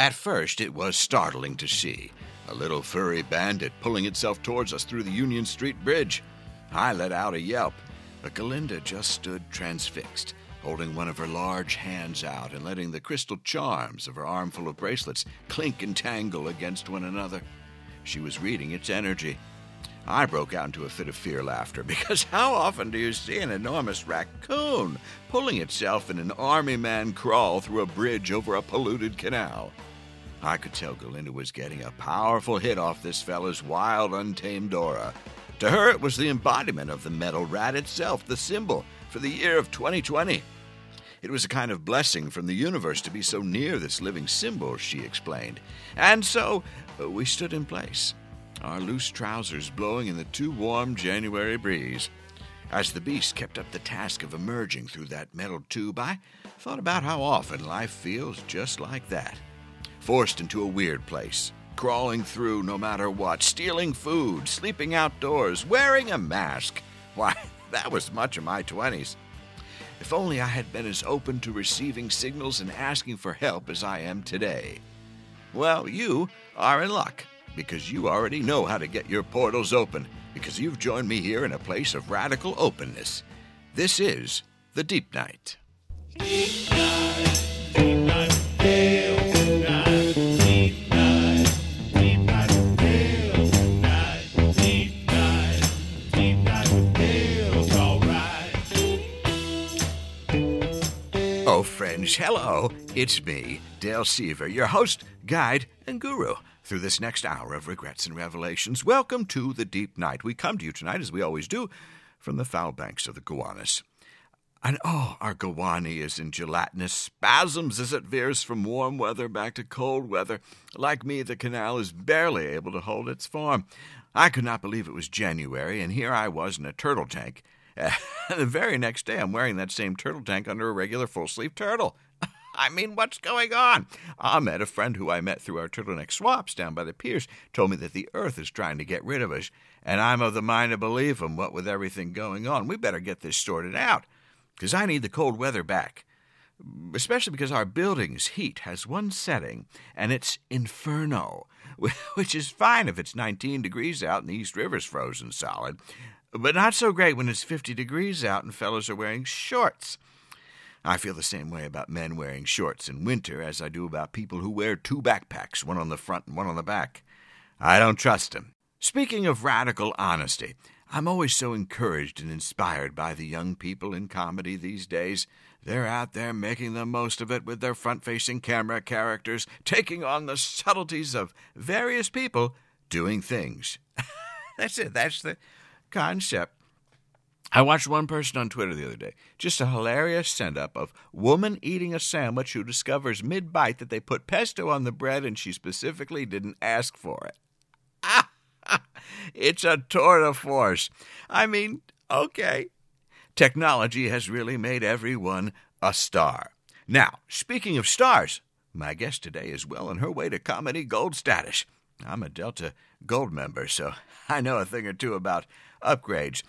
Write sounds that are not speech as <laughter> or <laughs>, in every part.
At first, it was startling to see a little furry bandit pulling itself towards us through the Union Street Bridge. I let out a yelp, but Galinda just stood transfixed, holding one of her large hands out and letting the crystal charms of her armful of bracelets clink and tangle against one another. She was reading its energy. I broke out into a fit of fear laughter <laughs> because how often do you see an enormous raccoon pulling itself in an army man crawl through a bridge over a polluted canal? I could tell Galinda was getting a powerful hit off this fella's wild, untamed aura. To her, it was the embodiment of the metal rat itself, the symbol for the year of 2020. It was a kind of blessing from the universe to be so near this living symbol, she explained. And so uh, we stood in place, our loose trousers blowing in the too warm January breeze. As the beast kept up the task of emerging through that metal tube, I thought about how often life feels just like that forced into a weird place, crawling through no matter what, stealing food, sleeping outdoors, wearing a mask. <laughs> Why, that was much of my 20s. If only I had been as open to receiving signals and asking for help as I am today. Well, you are in luck because you already know how to get your portals open because you've joined me here in a place of radical openness. This is the Deep Night. Deep Night, Deep Night, friends. Hello, it's me, Dale Seaver, your host, guide, and guru through this next hour of regrets and revelations. Welcome to the Deep Night. We come to you tonight, as we always do, from the foul banks of the Gowanus. And oh, our Gowani is in gelatinous spasms as it veers from warm weather back to cold weather. Like me, the canal is barely able to hold its form. I could not believe it was January, and here I was in a turtle tank <laughs> the very next day, I'm wearing that same turtle tank under a regular full sleeve turtle. <laughs> I mean, what's going on? Ahmed, a friend who I met through our turtleneck swaps down by the piers, told me that the Earth is trying to get rid of us, and I'm of the mind to believe him. What with everything going on, we better get this sorted out, because I need the cold weather back. Especially because our building's heat has one setting, and it's inferno, <laughs> which is fine if it's 19 degrees out and the East River's frozen solid but not so great when it's 50 degrees out and fellows are wearing shorts. I feel the same way about men wearing shorts in winter as I do about people who wear two backpacks, one on the front and one on the back. I don't trust them. Speaking of radical honesty, I'm always so encouraged and inspired by the young people in comedy these days. They're out there making the most of it with their front facing camera characters, taking on the subtleties of various people doing things. <laughs> That's it. That's the concept. I watched one person on Twitter the other day. Just a hilarious send up of woman eating a sandwich who discovers mid bite that they put pesto on the bread and she specifically didn't ask for it. <laughs> It's a tour de force. I mean, okay. Technology has really made everyone a star. Now, speaking of stars, my guest today is well on her way to comedy gold status. I'm a Delta Gold member, so <laughs> I know a thing or two about upgrades.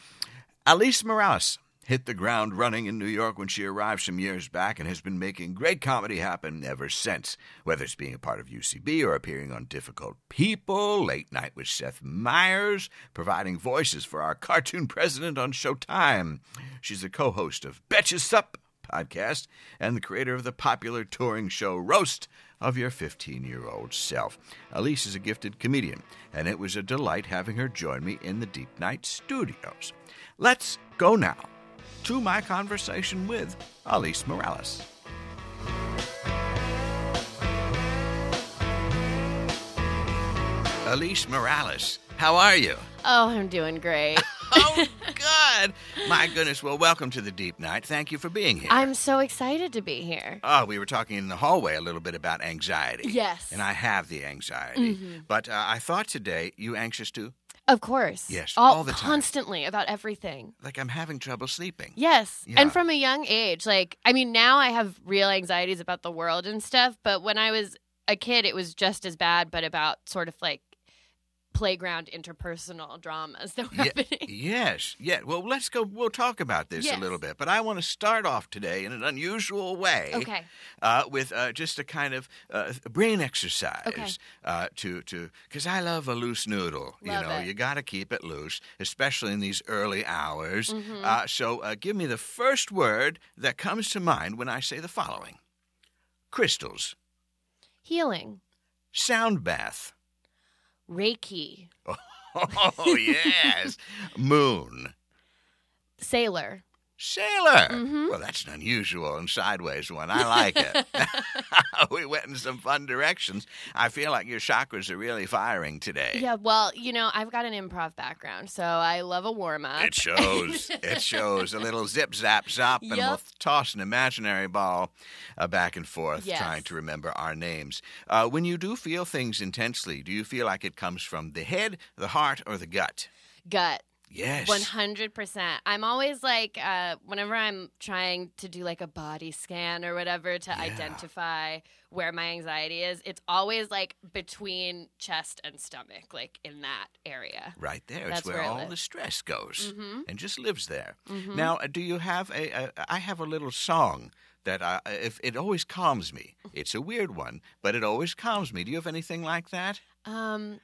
Alise Morales hit the ground running in New York when she arrived some years back and has been making great comedy happen ever since, whether it's being a part of UCB or appearing on Difficult People, Late Night with Seth Meyers, providing voices for our cartoon president on Showtime. She's a co host of Betches Sup podcast and the creator of the popular touring show Roast of Your 15 Year Old Self. Alise is a gifted comedian, and it was a delight having her join me in the Deep Night studios. Let's go now to my conversation with Alise Morales. Alise Morales, how are you? Oh, I'm doing great. Oh, good. My goodness. Well, welcome to the Deep Night. Thank you for being here. I'm so excited to be here. Oh, we were talking in the hallway a little bit about anxiety. Yes. And I have the anxiety. Mm-hmm. But uh, I thought today, you anxious too? Of course. Yes, all, all the time. Constantly about everything. Like I'm having trouble sleeping. Yes. Yeah. And from a young age. Like, I mean, now I have real anxieties about the world and stuff, but when I was a kid, it was just as bad, but about sort of like playground interpersonal dramas that were Ye- happening. <laughs> yes, yeah. Well, let's go. We'll talk about this Yes. a little bit, but I want to start off today in an unusual way. Okay. Uh, with uh, just a kind of uh, brain exercise. Okay. Uh, to to because I love a loose noodle. you know, it. you got to keep it loose, especially in these early hours. Mm-hmm. Uh, so, uh, give me the first word that comes to mind when I say the following: crystals, Healing, sound bath. Reiki, <laughs> Oh yes, moon. sailor. Sailor. Mhm. Well, that's an unusual and sideways one. I like it. <laughs> <laughs> we went in some fun directions. I feel like your chakras are really firing today. Yeah, well, you know, I've got an improv background, so I love a warm up. It shows. it <laughs> shows. A little zip zap zop, and we'll toss an imaginary ball uh, back and forth, Yes. trying to remember our names. Uh, when you do feel things intensely, do you feel like it comes from the head, the heart, or the gut? Gut. Yes. One hundred percent. I'm always like, uh, whenever I'm trying to do like a body scan or whatever to identify where my anxiety is, it's always like between chest and stomach, like in that area. Right there. That's where, where all the stress goes Mhm. and just lives there. Mhm. Now, uh, do you have a, a? I have a little song that I, if it always calms me. It's a weird one, but it always calms me. Do you have anything like that? Um,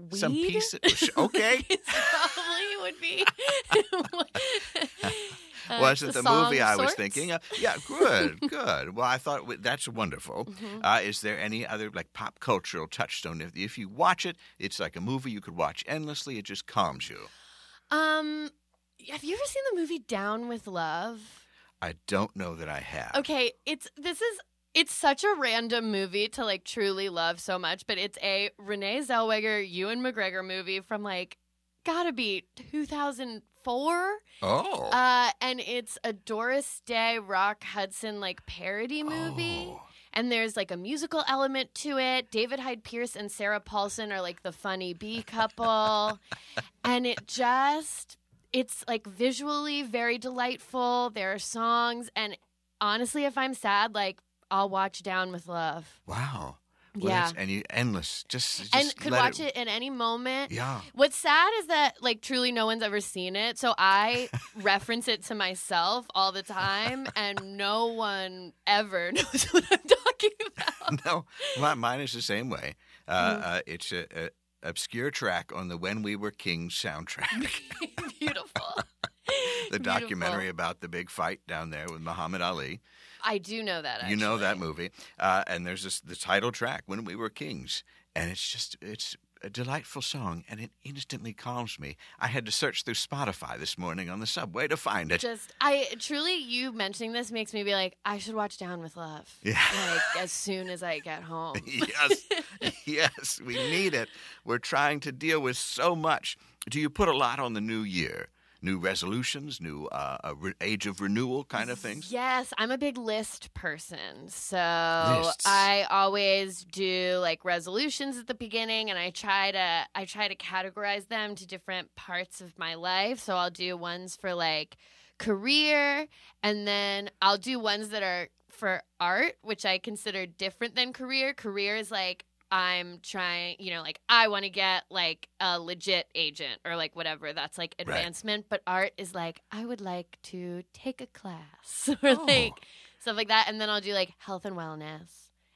weed? Some piece. Of, <laughs> okay. It probably would be. <laughs> Uh, Wasn't the song movie I was thinking? Yeah, good, <laughs> good. Well, I thought that's wonderful. Mhm. Uh, is there any other like pop cultural touchstone? If, if you watch it, it's like a movie you could watch endlessly. It just calms you. Um, have you ever seen the movie Down with Love? I don't know that I have. Okay, it's this is it's such a random movie to like truly love so much, but it's a Renee Zellweger, Ewan McGregor movie from like gotta be 2004. Oh. Uh, and it's a Doris Day, Rock Hudson like parody movie. Oh. And there's like a musical element to it. David Hyde Pierce and Sarah Paulson are like the funny bee couple. <laughs> and it just, it's like visually very delightful. There are songs. And honestly, if I'm sad, like I'll watch Down with Love. Wow. Well, yeah. And you endless. Just, just and could watch it in any moment. Yeah. What's sad is that like truly no one's ever seen it. So I <laughs> reference it to myself all the time and no one ever <laughs> knows what I'm talking about. <laughs> no, my, mine is the same way. Uh, Mm. uh, it's a, a obscure track on the When We Were Kings soundtrack, Beautiful. The documentary about the big fight down there with Muhammad Ali. I do know that. You know that movie, uh, and there's this the title track When We Were Kings, and it's just it's a delightful song, and it instantly calms me. I had to search through Spotify this morning on the subway to find it. Just I truly you mentioning this makes me be like I should watch Down with Love. Yeah. Like <laughs> as soon as I get home. <laughs> yes, yes, we need it. We're trying to deal with so much. Do you put a lot on the new year? New resolutions, new uh, age of renewal kind of things? Yes, I'm a big list person. So Lists. I always do like resolutions at the beginning and I try to I try to categorize them to different parts of my life. So I'll do ones for like career and then I'll do ones that are for art, which I consider different than career. Career is like I'm trying, you know, like I want to get like a legit agent or like whatever. That's like advancement. But art is like I would like to take a class <laughs> or Oh. like stuff like that. And then I'll do like health and wellness.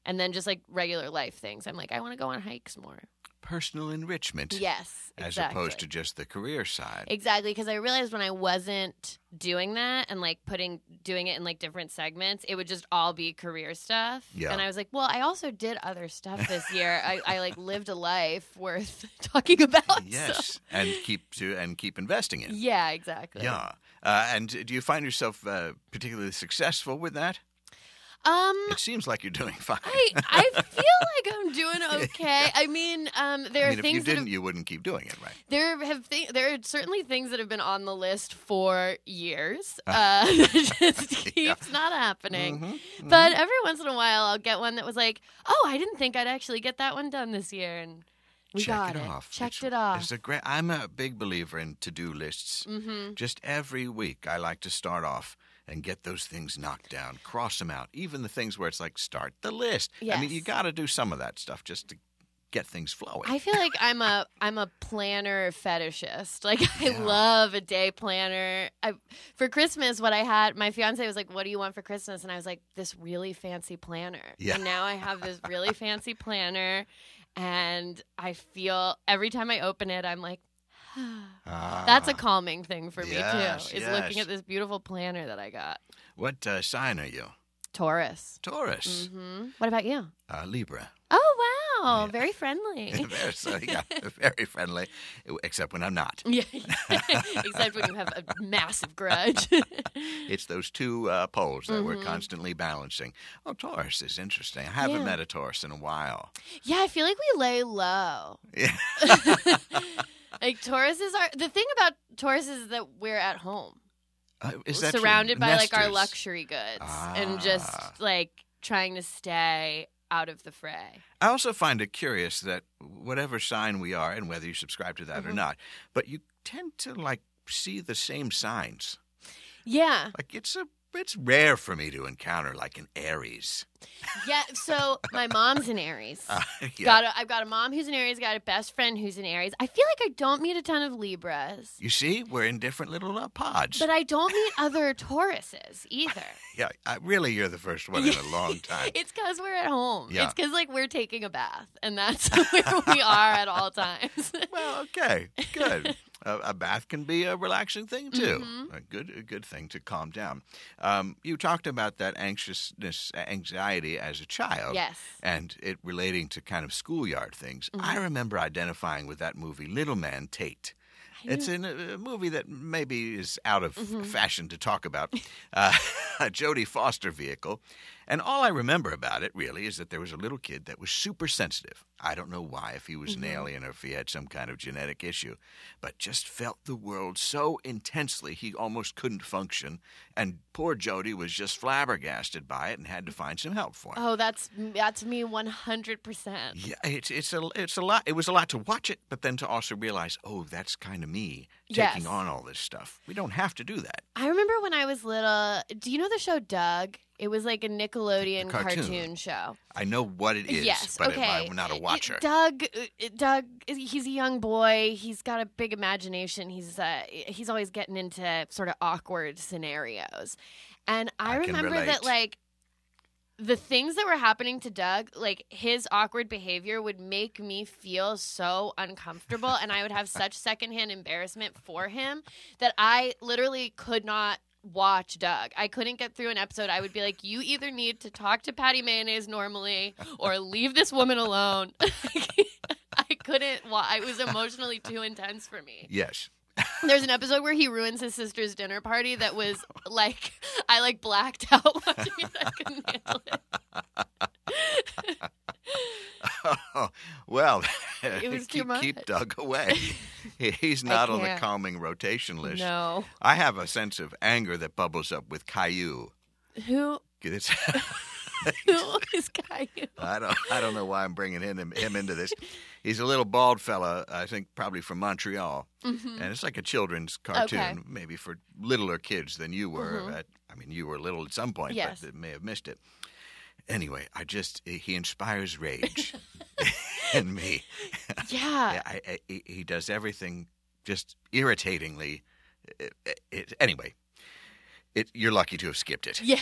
And then just like regular life things. I'm like, I want to go on hikes more. Personal enrichment. Yes. As opposed to just the career side. Exactly, because I realized when I wasn't doing that and like putting doing it in like different segments, it would just all be career stuff. Yeah. And I was like, well, I also did other stuff this year. I, I like lived a life worth <laughs> talking about. so- Yes, and keep to and keep investing in. Yeah, exactly. Yeah. Uh, and do you find yourself uh, particularly successful with that? Um, It seems like you're doing <laughs> fine. I I feel like I'm doing <laughs> okay. I mean, um, there I are mean, if you didn't, have, you wouldn't keep doing it, right? there have th- there are certainly things that have been on the list for years. <laughs> Uh, that just keeps not happening. Mhm, But every once in a while, I'll get one that was like, "Oh, I didn't think I'd actually get that one done this year," and we Check got it, it. off. Checked It's- it off. It's a great. I'm a big believer in to-do lists. mm-hmm. Just every week, I like to start off and get those things knocked down, cross them out. Even the things where it's like start the list. I mean, you got to do some of that stuff just to get things flowing. I feel like I'm a <laughs> I'm a planner fetishist. Like I Yeah. love a day planner. I for Christmas what I had my fiance was like, "What do you want for Christmas?" and I was like, "This really fancy planner." Yeah. And now I have this really <laughs> fancy planner and I feel every time I open it I'm like That's a Ah. calming thing for me Yes, too. Is yes. looking at this beautiful planner that I got. What uh, sign are you? Taurus. Taurus, hmm What about you? uh, Libra. Oh wow, Yeah. very <laughs> friendly. very, so, yeah, <laughs> very friendly, except when I'm not. yeah, <laughs> except when you have a massive grudge. It's those two uh, poles that we're Mhm. constantly balancing. Oh, Taurus is interesting. I haven't Yeah. met a Taurus in a while. yeah, I feel like we lay low. Yeah. Like Tauruses are the thing about Taurus is that we're at home, Uh, is that true? surrounded by like our luxury goods, and just Ah. like trying to stay out of the fray. I also find it curious that whatever sign we are, and whether you subscribe to that or Mhm. not, but you tend to like see the same signs. Yeah, Like it's a it's rare for me to encounter like an Aries. yeah. So <laughs> my mom's an Aries. Uh, yeah. Got a, I've got a mom who's an Aries, got a best friend who's an Aries. I feel like I don't meet a ton of Libras, You see, we're in different little uh, pods. but I don't meet other Tauruses either. <laughs> yeah, I, really, you're the first one in a <laughs> long time. It's because we're at home. Yeah. It's because like we're taking a bath, and that's where we are at all times. Well, okay, good. A, a bath can be a relaxing thing too. Mhm. A good, a good thing to calm down. Um, you talked about that anxiousness, anxiety as a child. yes. and it relating to kind of schoolyard things. Mm-hmm. I remember identifying with that movie, Little Man Tate. It's in a, a movie that maybe is out of Mm-hmm. fashion to talk about. <laughs> Uh, <laughs> a Jodie Foster vehicle. And all I remember about it really is that there was a little kid that was super sensitive. I don't know why, if he was Mm-hmm. an alien or if he had some kind of genetic issue, but just felt the world so intensely he almost couldn't function. And poor Jodie was just flabbergasted by it and had to find some help for him. Oh, that's that's me one hundred percent. Yeah, it's it's a it's a lot. It was a lot to watch it, but then to also realize, oh, that's kind of me taking Yes. on all this stuff. We don't have to do that. I remember when I was little. Do you know the show Doug? It was like a Nickelodeon cartoon. cartoon. show. I know what it is, yes. but okay. I'm not a watcher. Doug. uh, Doug. He's a young boy. He's got a big imagination. He's uh, he's always getting into sort of awkward scenarios, and I, I remember that like. The things that were happening to Doug, like his awkward behavior, would make me feel so uncomfortable, and I would have such <laughs> secondhand embarrassment for him that I literally could not watch Doug. I couldn't get through an episode. I would be like, you either need to talk to Patty Mayonnaise normally or leave this woman alone. <laughs> I couldn't. Wa- it was emotionally too intense for me. yes. There's an episode where he ruins his sister's dinner party that was like, I like blacked out <laughs> watching it. I couldn't handle it. <laughs> well, <laughs> was too keep, keep. Doug away. <laughs> He's not on the calming rotation list. No. I have a sense of anger that bubbles up with Caillou. Who, <laughs> who is Caillou? I don't I don't know why I'm bringing him him into this. He's a little bald fella, I think probably from Montreal, Mhm. and it's like a children's cartoon, Okay. maybe for littler kids than you were. Mhm. At, I mean, you were little at some point, Yes. but may have missed it. Anyway, I just eh, he inspires rage <laughs> in me. Yeah. I, I, he- does everything just irritatingly. It, it, anyway, it, you're lucky to have skipped it. Yeah.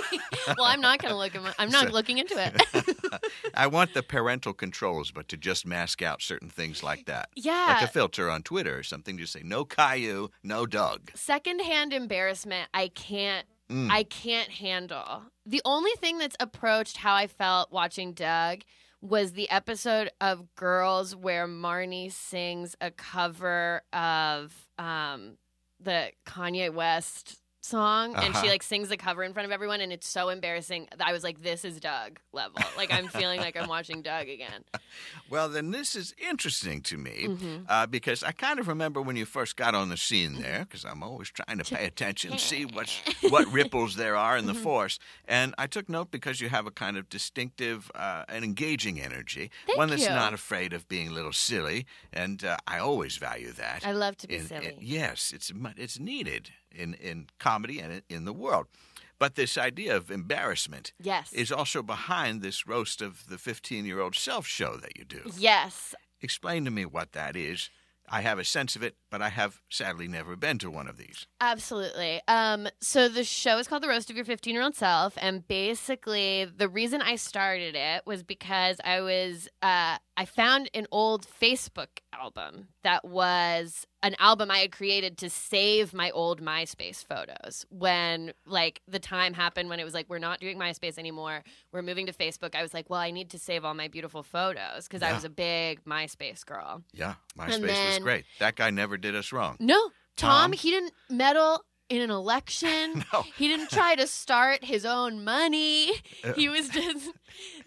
<laughs> well, I'm not going to look. I'm not So- looking into it. <laughs> I want the parental controls, but to just mask out certain things like that. yeah. Like a filter on Twitter or something, just say no Caillou, no Doug. secondhand embarrassment I can't Mm. I can't handle. The only thing that's approached how I felt watching Doug was the episode of Girls where Marnie sings a cover of um, the Kanye West song and she Uh-huh. like sings the cover in front of everyone and it's so embarrassing. I was like this is Doug level. Like I'm feeling like I'm watching Doug again. <laughs> Well, then this is interesting to me Mhm. uh, because I kind of remember when you first got on the scene there, because I'm always trying to pay attention see what's, what <laughs> ripples there are in the force. And I took note because you have a kind of distinctive uh, and engaging energy, Thank one that's you. not afraid of being a little silly, and uh, I always value that. I love to be silly. yes, it's it's needed in in comedy and in, in the world. But this idea of embarrassment Yes. is also behind this roast of the 15 year old self show that you do. yes. Explain to me what that is. I have a sense of it, but I have sadly never been to one of these. Absolutely. Um, so the show is called The Roast of Your 15 Year Old Self. And basically, the reason I started it was because I was, uh, I found an old Facebook album that was an album I had created to save my old MySpace photos when, like, the time happened when it was like, we're not doing MySpace anymore. We're moving to Facebook. I was like, well, I need to save all my beautiful photos because I was a big MySpace girl. Yeah, MySpace was great. That guy never did us wrong. No, Tom? Tom, he didn't meddle in an election. <laughs> No. He didn't try to start his own money. Uh, He was just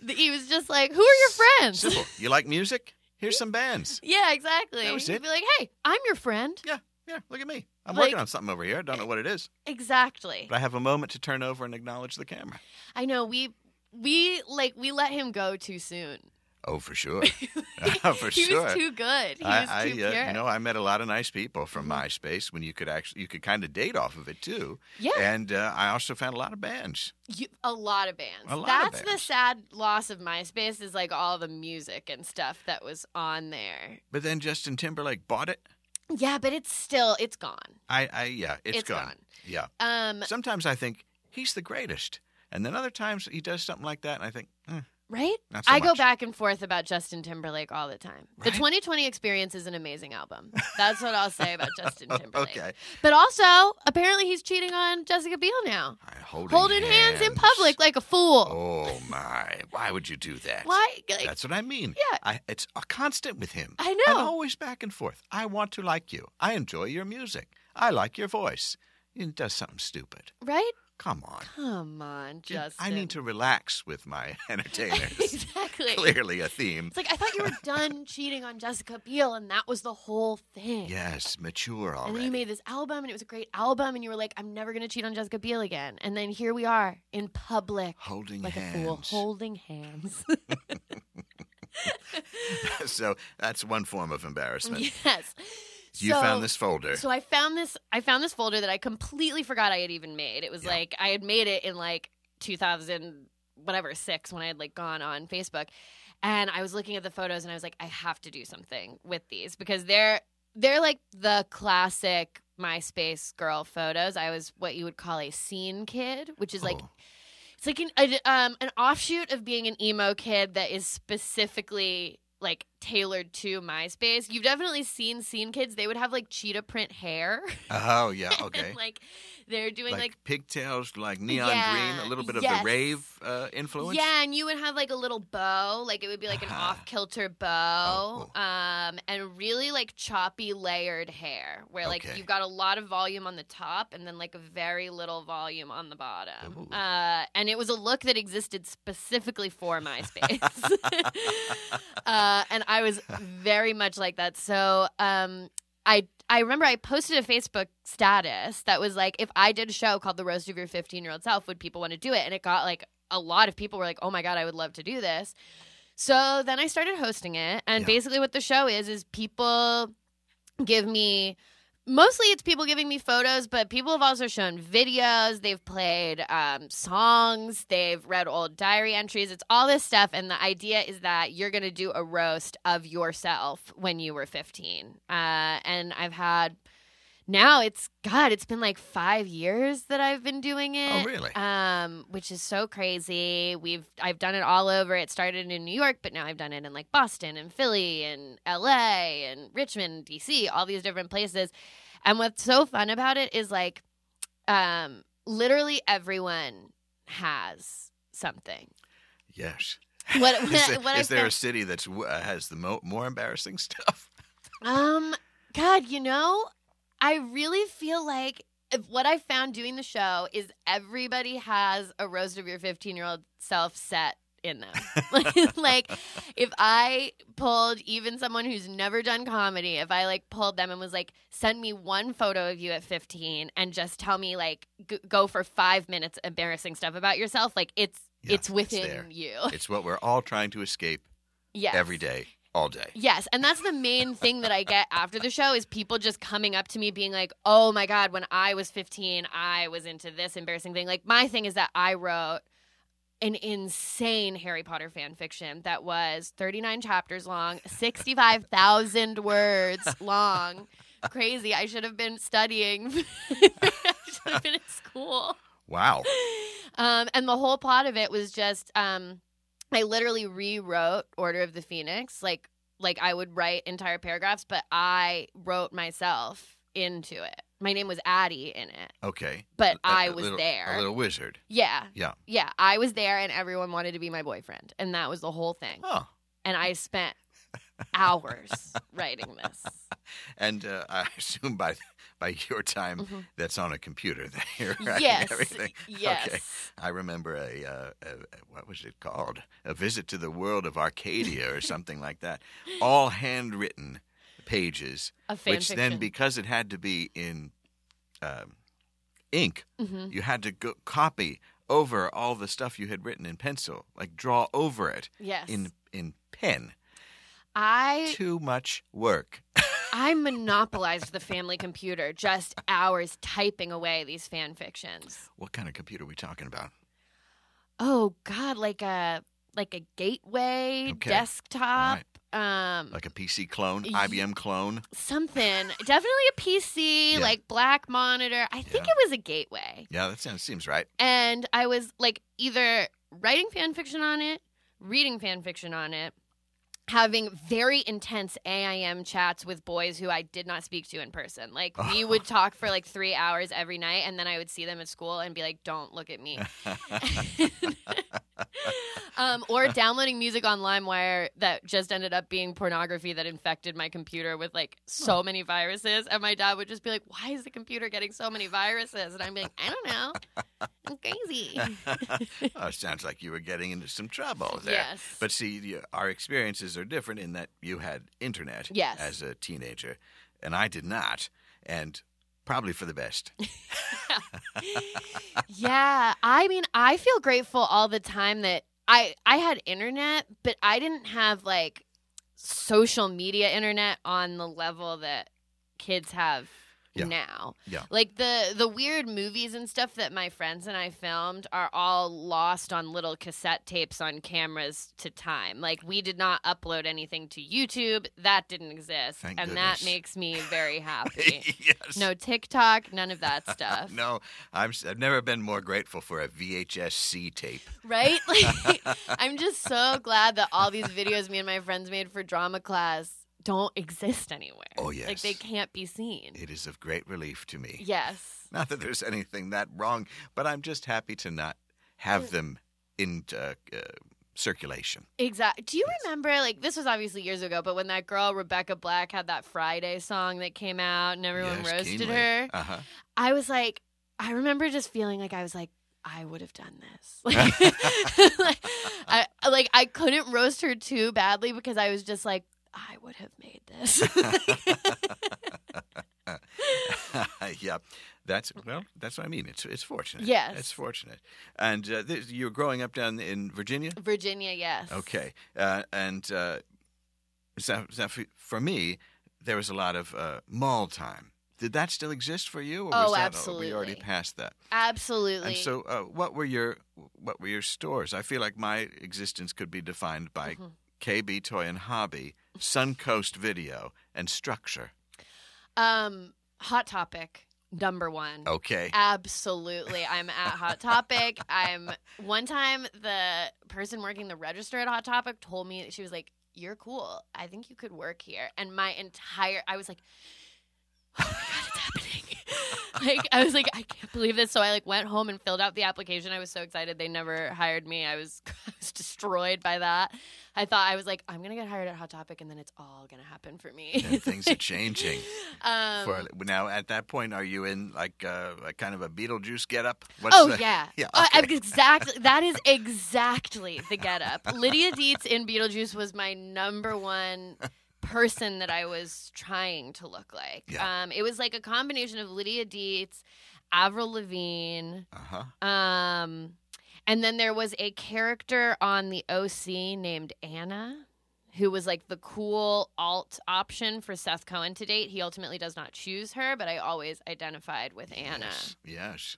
he was just like, "Who are your friends?" Simple. <laughs> You like music? Here's some bands. yeah, exactly. That was He'd it. be like, "Hey, I'm your friend." Yeah, yeah, look at me. I'm Like- working on something over here. I don't know what it is, Exactly. but I have a moment to turn over and acknowledge the camera. I know we we like we let him go too soon. Oh, for sure. <laughs> <laughs> For he sure. was too good. He I, was I, too pure. Mm-hmm. you know, I met a lot of nice people from MySpace when you could actually, you could kind of date off of it too. yeah. And uh, I also found a lot of bands. You, a lot of bands. A lot of That's the sad loss of MySpace is like all the music and stuff that was on there. But then Justin Timberlake bought it. Yeah, but it's still it's gone. I, I yeah, it's It's gone. gone. Yeah. Um, Sometimes I think he's the greatest, and then other times he does something like that, and I think, eh, right? so I go much. back and forth about Justin Timberlake all the time. The 20/20 Experience is an amazing album. That's what I'll say about Justin <laughs> Timberlake. okay. But also, apparently, he's cheating on Jessica Biel now, I- Holding, holding hands. in public like a fool. Oh my! Why would you do that? Why? Like, That's what I mean. Yeah. I, it's a constant with him. I know. I'm always back and forth. I want to like you. I enjoy your music. I like your voice. He does something stupid. right? Come on. Come on, Justin. I need to relax with my <laughs> entertainers. <laughs> exactly. Clearly a theme. It's like I thought you were <laughs> done cheating on Jessica Biel, and that was the whole thing. Yes, mature already. And then you made this album, and it was a great album, and you were like, "I'm never gonna cheat on Jessica Biel again." And then here we are in public, Holding like hands. a fool, holding hands. so that's one form of embarrassment. yes. You So- found this folder. So I found this. I found this folder that I completely forgot I had even made. It was Yeah. like I had made it in like 2000 whatever six when I had like gone on Facebook, and I was looking at the photos and I was like, I have to do something with these because they're they're like the classic MySpace girl photos. I was what you would call a scene kid, which is like Oh, it's like an a, um, an offshoot of being an emo kid that is specifically like tailored to MySpace. You've definitely seen scene kids. They would have like cheetah print hair. oh <laughs> yeah, and, okay. like they're doing like, like, pigtails, like neon Yeah, green, a little bit of the rave uh, influence. yeah, and you would have like a little bow, like it would be like an Ah. off kilter bow, Oh. um, and really like choppy layered hair, where like Okay. you've got a lot of volume on the top and then like a very little volume on the bottom. Uh, and it was a look that existed specifically for <laughs> MySpace, <laughs> uh, and I was <laughs> very much like that. So um, I I remember I posted a Facebook status that was like, if I did a show called The Roast of Your 15 Year Old Self, would people want to do it? And it got like a lot of people were like, oh my God, I would love to do this. So then I started hosting it. And Yeah. basically, what the show is, is people give me. Mostly it's people giving me photos, but people have also shown videos. They've played um, songs. They've read old diary entries. It's all this stuff. And the idea is that you're going to do a roast of yourself when you were 15. Uh, and I've had now it's God, it's been like five years that I've been doing it. Oh, really? Um, which is so crazy. We've I've done it all over. It started in New York, but now I've done it in like Boston and Philly and LA and Richmond, DC, all these different places. And what's so fun about it is like um literally everyone has something. Yes. What, <laughs> Is there, what is there a city that's uh, has the mo- more embarrassing stuff? <laughs> Um, God, you know, I really feel like what I found doing the show is everybody has a roast of your 15 year old self set in them. <laughs> like, if I pulled even someone who's never done comedy, if I like pulled them and was like, send me one photo of you at 15 and just tell me like, g- go for five minutes embarrassing stuff about yourself, like it's Yeah, it's it's within there. you. It's what we're all trying to escape <laughs> yes. every day, all day. Yes, and that's the main thing that I get after the show is people just coming up to me being like, "Oh my god, when I was 15, I was into this embarrassing thing." Like my thing is that I wrote an insane Harry Potter fan fiction that was 39 chapters long, 65,000 words long. Crazy. I should have been studying. <laughs> I should have been in school. Wow. Um, and the whole plot of it was just um, I literally rewrote Order of the Phoenix. Like like I would write entire paragraphs, but I wrote myself into it. My name was Addie in it, Okay. but A- I was little- there. A little wizard. yeah, Yeah. yeah, I was there, and everyone wanted to be my boyfriend, and that was the whole thing. Oh. And I spent hours writing this. And uh, I <laughs> assume by by your time, Mhm. that's on a computer there, <laughs> right? Yes, Everything. yes. Okay. I remember a, uh, a, what was it called? A visit to the world of Arcadia or <laughs> something like that. All handwritten pages, which fiction. then because it had to be in um, ink, Mhm. you had to go copy over all the stuff you had written in pencil, like draw over it Yes, in in pen. I Too much work. I monopolized the family computer, just hours typing away these fan fictions. What kind of computer are we talking about? Oh God, like a like a gateway Okay. desktop, um, Like a PC clone, Ye- IBM clone? something. Definitely a PC, Yeah. like black monitor. I think Yeah. it was a gateway, Yeah, that sounds seems right. and I was like either writing fan fiction on it, reading fan fiction on it. Having very intense AIM chats with boys who I did not speak to in person. Like, we <laughs> would talk for like three hours every night, and then I would see them at school and be like, don't look at me. <laughs> <laughs> um, or downloading music on LimeWire that just ended up being pornography that infected my computer with like so many viruses. And my dad would just be like, "Why is the computer getting so many viruses?" And I'm like, "I don't know. I'm crazy." <laughs> oh, sounds like you were getting into some trouble there. Yes. But see, our experiences are different in that you had internet Yes. as a teenager, and I did not, and probably for the best. <laughs> yeah, I mean, I feel grateful all the time that I I had internet, but I didn't have like social media internet on the level that kids have Yeah. now. Yeah. Like the the weird movies and stuff that my friends and I filmed are all lost on little cassette tapes on cameras to time. Like we did not upload anything to YouTube. That didn't exist. Thank and goodness. that makes me very <laughs> happy. yes. no TikTok, none of that <laughs> stuff. No, I'm, I've never been more grateful for a VHS C tape. right? Like, <laughs> I'm just so glad that all these videos me and my friends made for drama class don't exist anywhere. Oh, yes. Like they can't be seen. It is of great relief to me. Yes. Not that there's anything that wrong, but I'm just happy to not have them in uh, uh, circulation. Exactly. Do you remember, like, this was obviously years ago, but when that girl, Rebecca Black, had that Friday song that came out and everyone yes, roasted keenly. her? Uh-huh. I was like, I remember just feeling like I was like, I would have done this. <laughs> <laughs> Like, like, <laughs> I, like, I couldn't roast her too badly because I was just like, I would have made this. <laughs> yeah, that's well. That's what I mean. It's it's fortunate. Yes. it's fortunate. And uh, this, you're growing up down in Virginia. Virginia, yes. Okay, uh, and uh, so, so for, me, there was a lot of uh, mall time. Did that still exist for you? Or Oh, was that, uh, We already passed that. Absolutely. And so, uh, what were your what were your stores? I feel like my existence could be defined by Mm-hmm. KB Toy and Hobby, Suncoast Video, and Structure. um, Hot Topic, number one. Okay. Absolutely. I'm at Hot Topic. I'm one time the person working the register at Hot Topic told me she was like, You're cool. I think you could work here. And my entire I was like, Oh my god, it's happening. <laughs> like I was like, I can't believe this. So I like went home and filled out the application. I was so excited they never hired me. I was <laughs> I was destroyed by that. I thought I was like, I'm gonna get hired at Hot Topic and then it's all gonna happen for me. things are <laughs> changing. um, For now, at that point, are you in like uh, a kind of a Beetlejuice getup? oh the- yeah, yeah. Uh, exactly. That is exactly the getup. Lydia Deetz in Beetlejuice was my number one person that I was trying to look like. Yeah. Um, it was like a combination of Lydia Deetz, Avril Lavigne, Uh-huh. um, and then there was a character on the OC named Anna. who was like the cool alt option for Seth Cohen to date. He ultimately does not choose her, but I always identified with Anna. Yes. yes.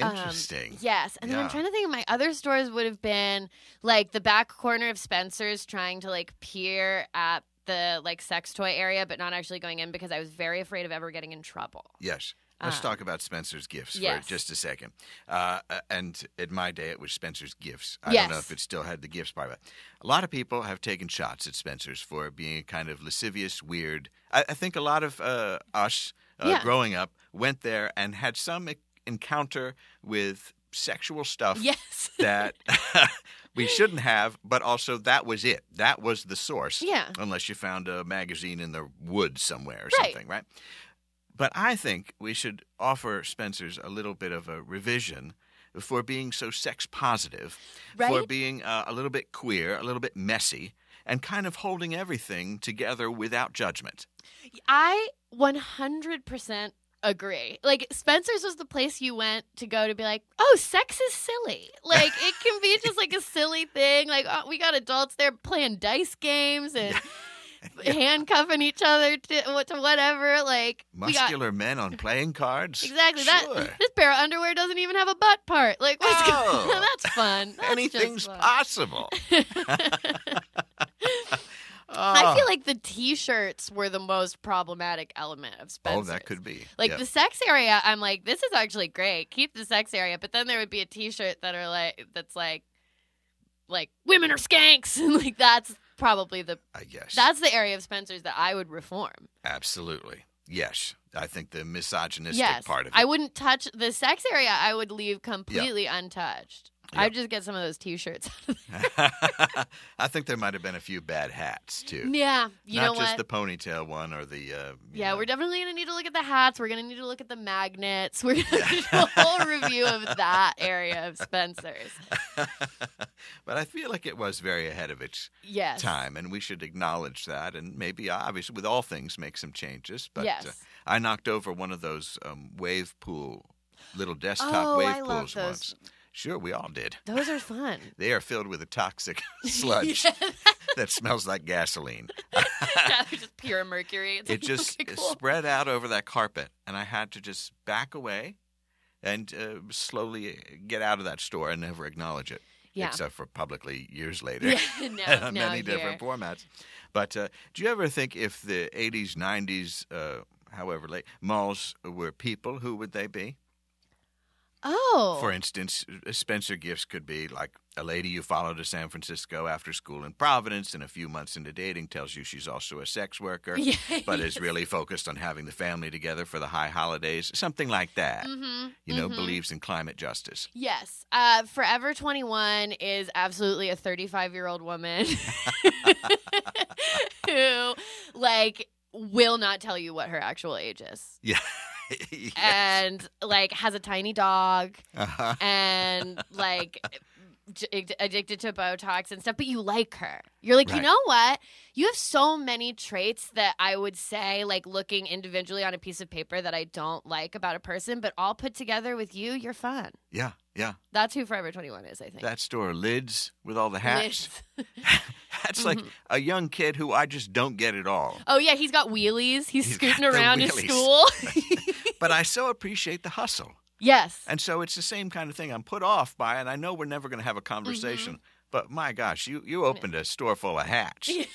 Um, Interesting. yes. And then I'm trying to think of my other stores would have been like the back corner of Spencer's trying to like peer at the like sex toy area, but not actually going in because I was very afraid of ever getting in trouble. Yes. Let's Um, talk about Spencer's gifts yes. for just a second. Uh, and at my day, it was Spencer's gifts. I don't know if it still had the gifts part it. A lot of people have taken shots at Spencer's for being kind of lascivious, weird. I, I think a lot of uh, us uh, Yeah. growing up went there and had some encounter with sexual stuff Yes. <laughs> that <laughs> we shouldn't have, but also that was it. That was the source. Yeah. Unless you found a magazine in the woods somewhere or Right. something, right? But I think we should offer Spencer's a little bit of a revision for being so sex positive, for being uh, a little bit queer, a little bit messy, and kind of holding everything together without judgment. I 100% agree. Like Spencer's was the place you went to go to be like, "Oh, sex is silly." Like it can be <laughs> just like a silly thing. Like oh, we got adults there playing dice games and <laughs> handcuffing each other to, to whatever. Like we got Muscular men on playing cards. Exactly. Sure. That this pair of underwear doesn't even have a butt part. Like <laughs> Oh. That's fun. That's Anything's fun. possible. I feel ah. like the t-shirts were the most problematic element of Spencer's. Oh, that could be. Like Yep. the sex area, I'm like, this is actually great. Keep the sex area, but then there would be a T-shirt that are like, that's like, like women are skanks, <laughs> and like that's probably the I guess. that's the area of Spencer's that I would reform. Absolutely. Yes. I think the misogynistic yes, part of it. I wouldn't touch the sex area. I would leave completely untouched. Yeah. I'd just get some of those T-shirts. <laughs> <laughs> I think there might have been a few bad hats too. yeah, you Not know just what? the ponytail one or the. Uh, yeah, know- we're definitely gonna need to look at the hats. We're gonna need to look at the magnets. <laughs> We're gonna do a whole review of that area of Spencer's. but I feel like it was very ahead of its Yes. time, and we should acknowledge that. And maybe, obviously, with all things, make some changes. But yes. uh, I knocked over one of those um, wave pool, little desktop Oh, wave I pools those. once. Sure, we all did. Those are fun. <laughs> They are filled with a toxic <laughs> <laughs> sludge Yeah, that smells like gasoline. yeah, just pure mercury. It's it just okay, cool. spread out over that carpet, and I had to just back away and uh, slowly get out of that store and never acknowledge it, yeah. except for publicly years later. Yeah, no, in no, many different here. formats. But uh, do you ever think if the 80s, 90s, uh, however late, malls were people, who would they be? Oh, For instance, uh, Spencer gifts could be like a lady you follow to San Francisco after school in Providence, and a few months into dating tells you she's also a sex worker, <laughs> yeah, but is really focused on having the family together for the high holidays, something like that. hmm You know, mhm. believes in climate justice. Yes. Uh, Forever 21 is absolutely a 35 year old woman <laughs> <laughs> who, like, will not tell you what her actual age is. Yeah. <laughs> Yes. And, like, has a tiny dog uh-huh. and, like, addicted to Botox and stuff, but you like her. You're like, you know what? You have so many traits that I would say, like, looking individually on a piece of paper that I don't like about a person, but all put together with you, you're fun. Yeah, yeah. That's who Forever 21 is, I think. That store, lids with all the hats. <laughs> That's like Mhm. a young kid who I just don't get at all. Oh yeah, he's got wheelies. He's, He's scooting around his wheelies. school. <laughs> But I so appreciate the hustle. Yes. And so it's the same kind of thing. I'm put off by it. I know we're never going to have a conversation. Mm-hmm. But my gosh, you, you opened a store full of hats. <laughs>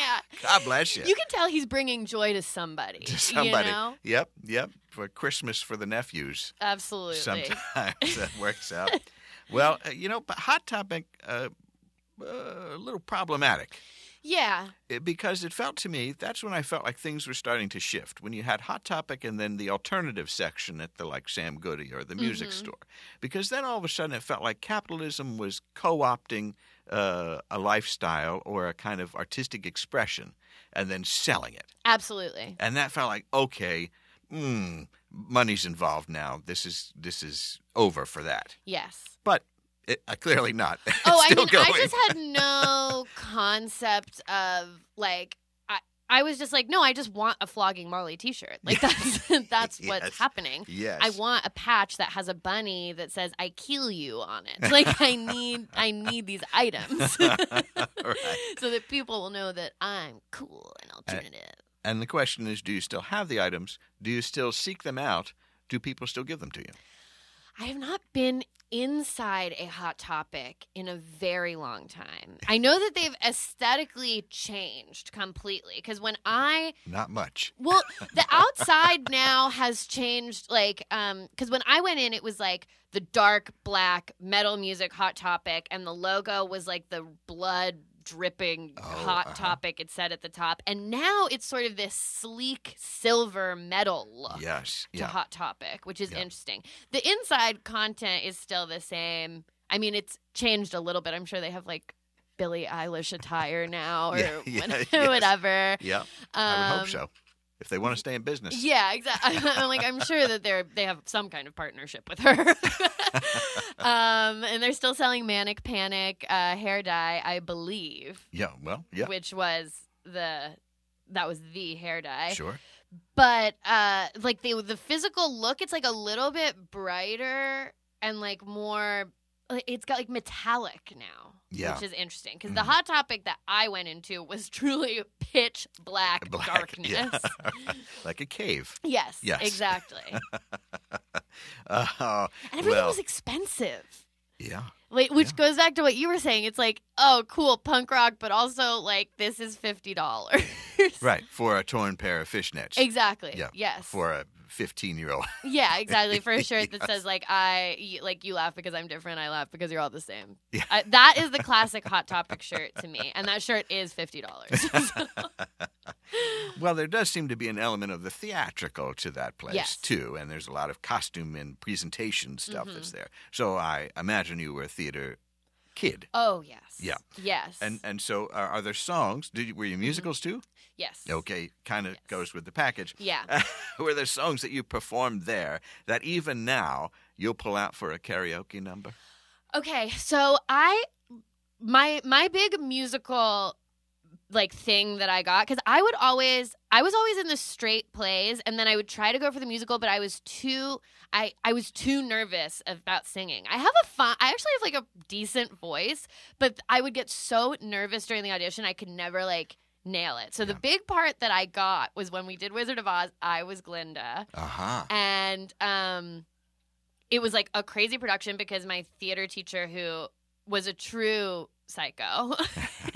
yeah. <laughs> God bless you. You can tell he's bringing joy to somebody. to somebody. You know? Yep, yep. For Christmas for the nephews. Absolutely. Sometimes that <laughs> works out. Well, uh, you know, but Hot Topic, uh, uh, a little problematic. Yeah. It- because it felt to me that's when I felt like things were starting to shift. When you had Hot Topic and then the alternative section at the like Sam Goody or the music Mhm. store, because then all of a sudden it felt like capitalism was co-opting uh, a lifestyle or a kind of artistic expression and then selling it, Absolutely. and that felt like okay, mm, money's involved now. This is this is over for that, Yes. but. It, uh, clearly not. <laughs> Oh, I mean, going. I just had no <laughs> concept of like I I was just like, no, I just want a Flogging Molly T-shirt. Like that's <laughs> that's Yes. what's happening. Yes. I want a patch that has a bunny that says "I kill you" on it. Like I need I need these items right. so that people will know that I'm cool and alternative. And the question is, do you still have the items? Do you still seek them out? Do people still give them to you? I have not been inside a hot topic in a very long time. I know that they've aesthetically changed completely because when I Not much. Well, the <laughs> outside now has changed. Like, um, because when I went in, it was like the dark black metal music hot topic, and the logo was like the blood dripping Oh, hot uh-huh. topic it said at the top and now it's sort of this sleek silver metal look Yes. to Yeah. hot topic which is Yeah. interesting the inside content is still the same i mean it's changed a little bit i'm sure they have like billie eilish attire now <laughs> or Yeah, <laughs> yeah, what- <laughs> yes. whatever Yeah. I would hope Um, so. If they want to stay in business. yeah, exactly. <laughs> I'm like, I'm sure that they're they have some kind of partnership with her. <laughs> um, and they're still selling Manic Panic uh, hair dye, I believe, Yeah. Well, yeah. which was the that was the hair dye. Sure. But uh, like the the physical look, it's like a little bit brighter and like more. It's got like metallic now, Yeah. which is interesting because the Mhm. hot topic that I went into was <laughs> truly pitch black, Black. darkness. Yeah. <laughs> like a cave. Yes, Yes. exactly. <laughs> Uh, And everything Well- was expensive. yeah. Like, which Yeah. goes back to what you were saying. It's like, oh, cool, punk rock, but also like this is fifty dollars. Right. For a torn pair of fishnets. Exactly. Yeah. Yes. For a 15 year old. yeah, exactly. <laughs> For a shirt that says like I like you laugh because I'm different. I laugh because you're all the same. Yeah. I, that is the classic hot topic shirt to me, and that shirt is fifty dollars. <laughs> Well, there does seem to be an element of the theatrical to that place Yes. too, and there's a lot of costume and presentation stuff Mm-hmm. that's there. So I imagine you were a theater kid, oh yes. Yeah. Yes. and and so are, are there songs? Did you, were you musicals too? yes. Okay, kind of Mm-hmm. Yes. goes with the package. Yeah. <laughs> were there songs that you performed there that even now you'll pull out for a karaoke number? Okay, so I my my big musical like thing that I got cuz I would always I was always in the straight plays and then I would try to go for the musical but I was too I I was too nervous about singing. I have a fun I actually have like a decent voice, but I would get so nervous during the audition I could never like nail it. So the big part that I got was when we did Wizard of Oz, I was Glinda Uh huh. and um it was like a crazy production because my theater teacher who was a true psycho <laughs>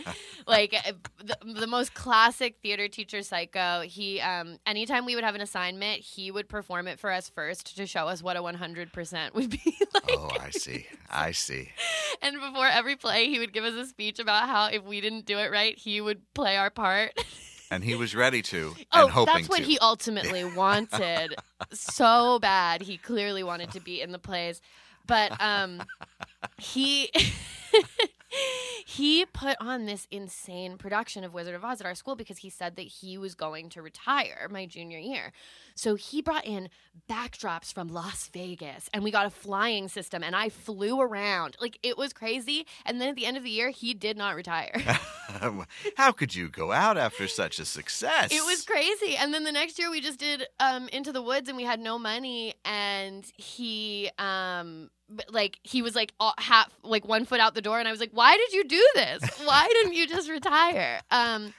<laughs> like uh, the, the most classic theater teacher psycho he um anytime we would have an assignment he would perform it for us first to show us what a 100% would be <laughs> like Oh, I see. I see. and before every play he would give us a speech about how if we didn't do it right he would play our part <laughs> And he was ready to Oh, and hoping that's what to. he ultimately wanted so bad. He clearly wanted to be in the plays, but um, he <laughs> he put on this insane production of Wizard of Oz at our school because he said that he was going to retire my junior year. So he brought in backdrops from Las Vegas, and we got a flying system, and I flew around like it was crazy. And then at the end of the year, he did not retire. <laughs> How could you go out after such a success? It was crazy. And then the next year we just did um Into the Woods and we had no money and he um b- like he was like all, half like one foot out the door and I was like, "Why did you do this? Why didn't you just retire?" Um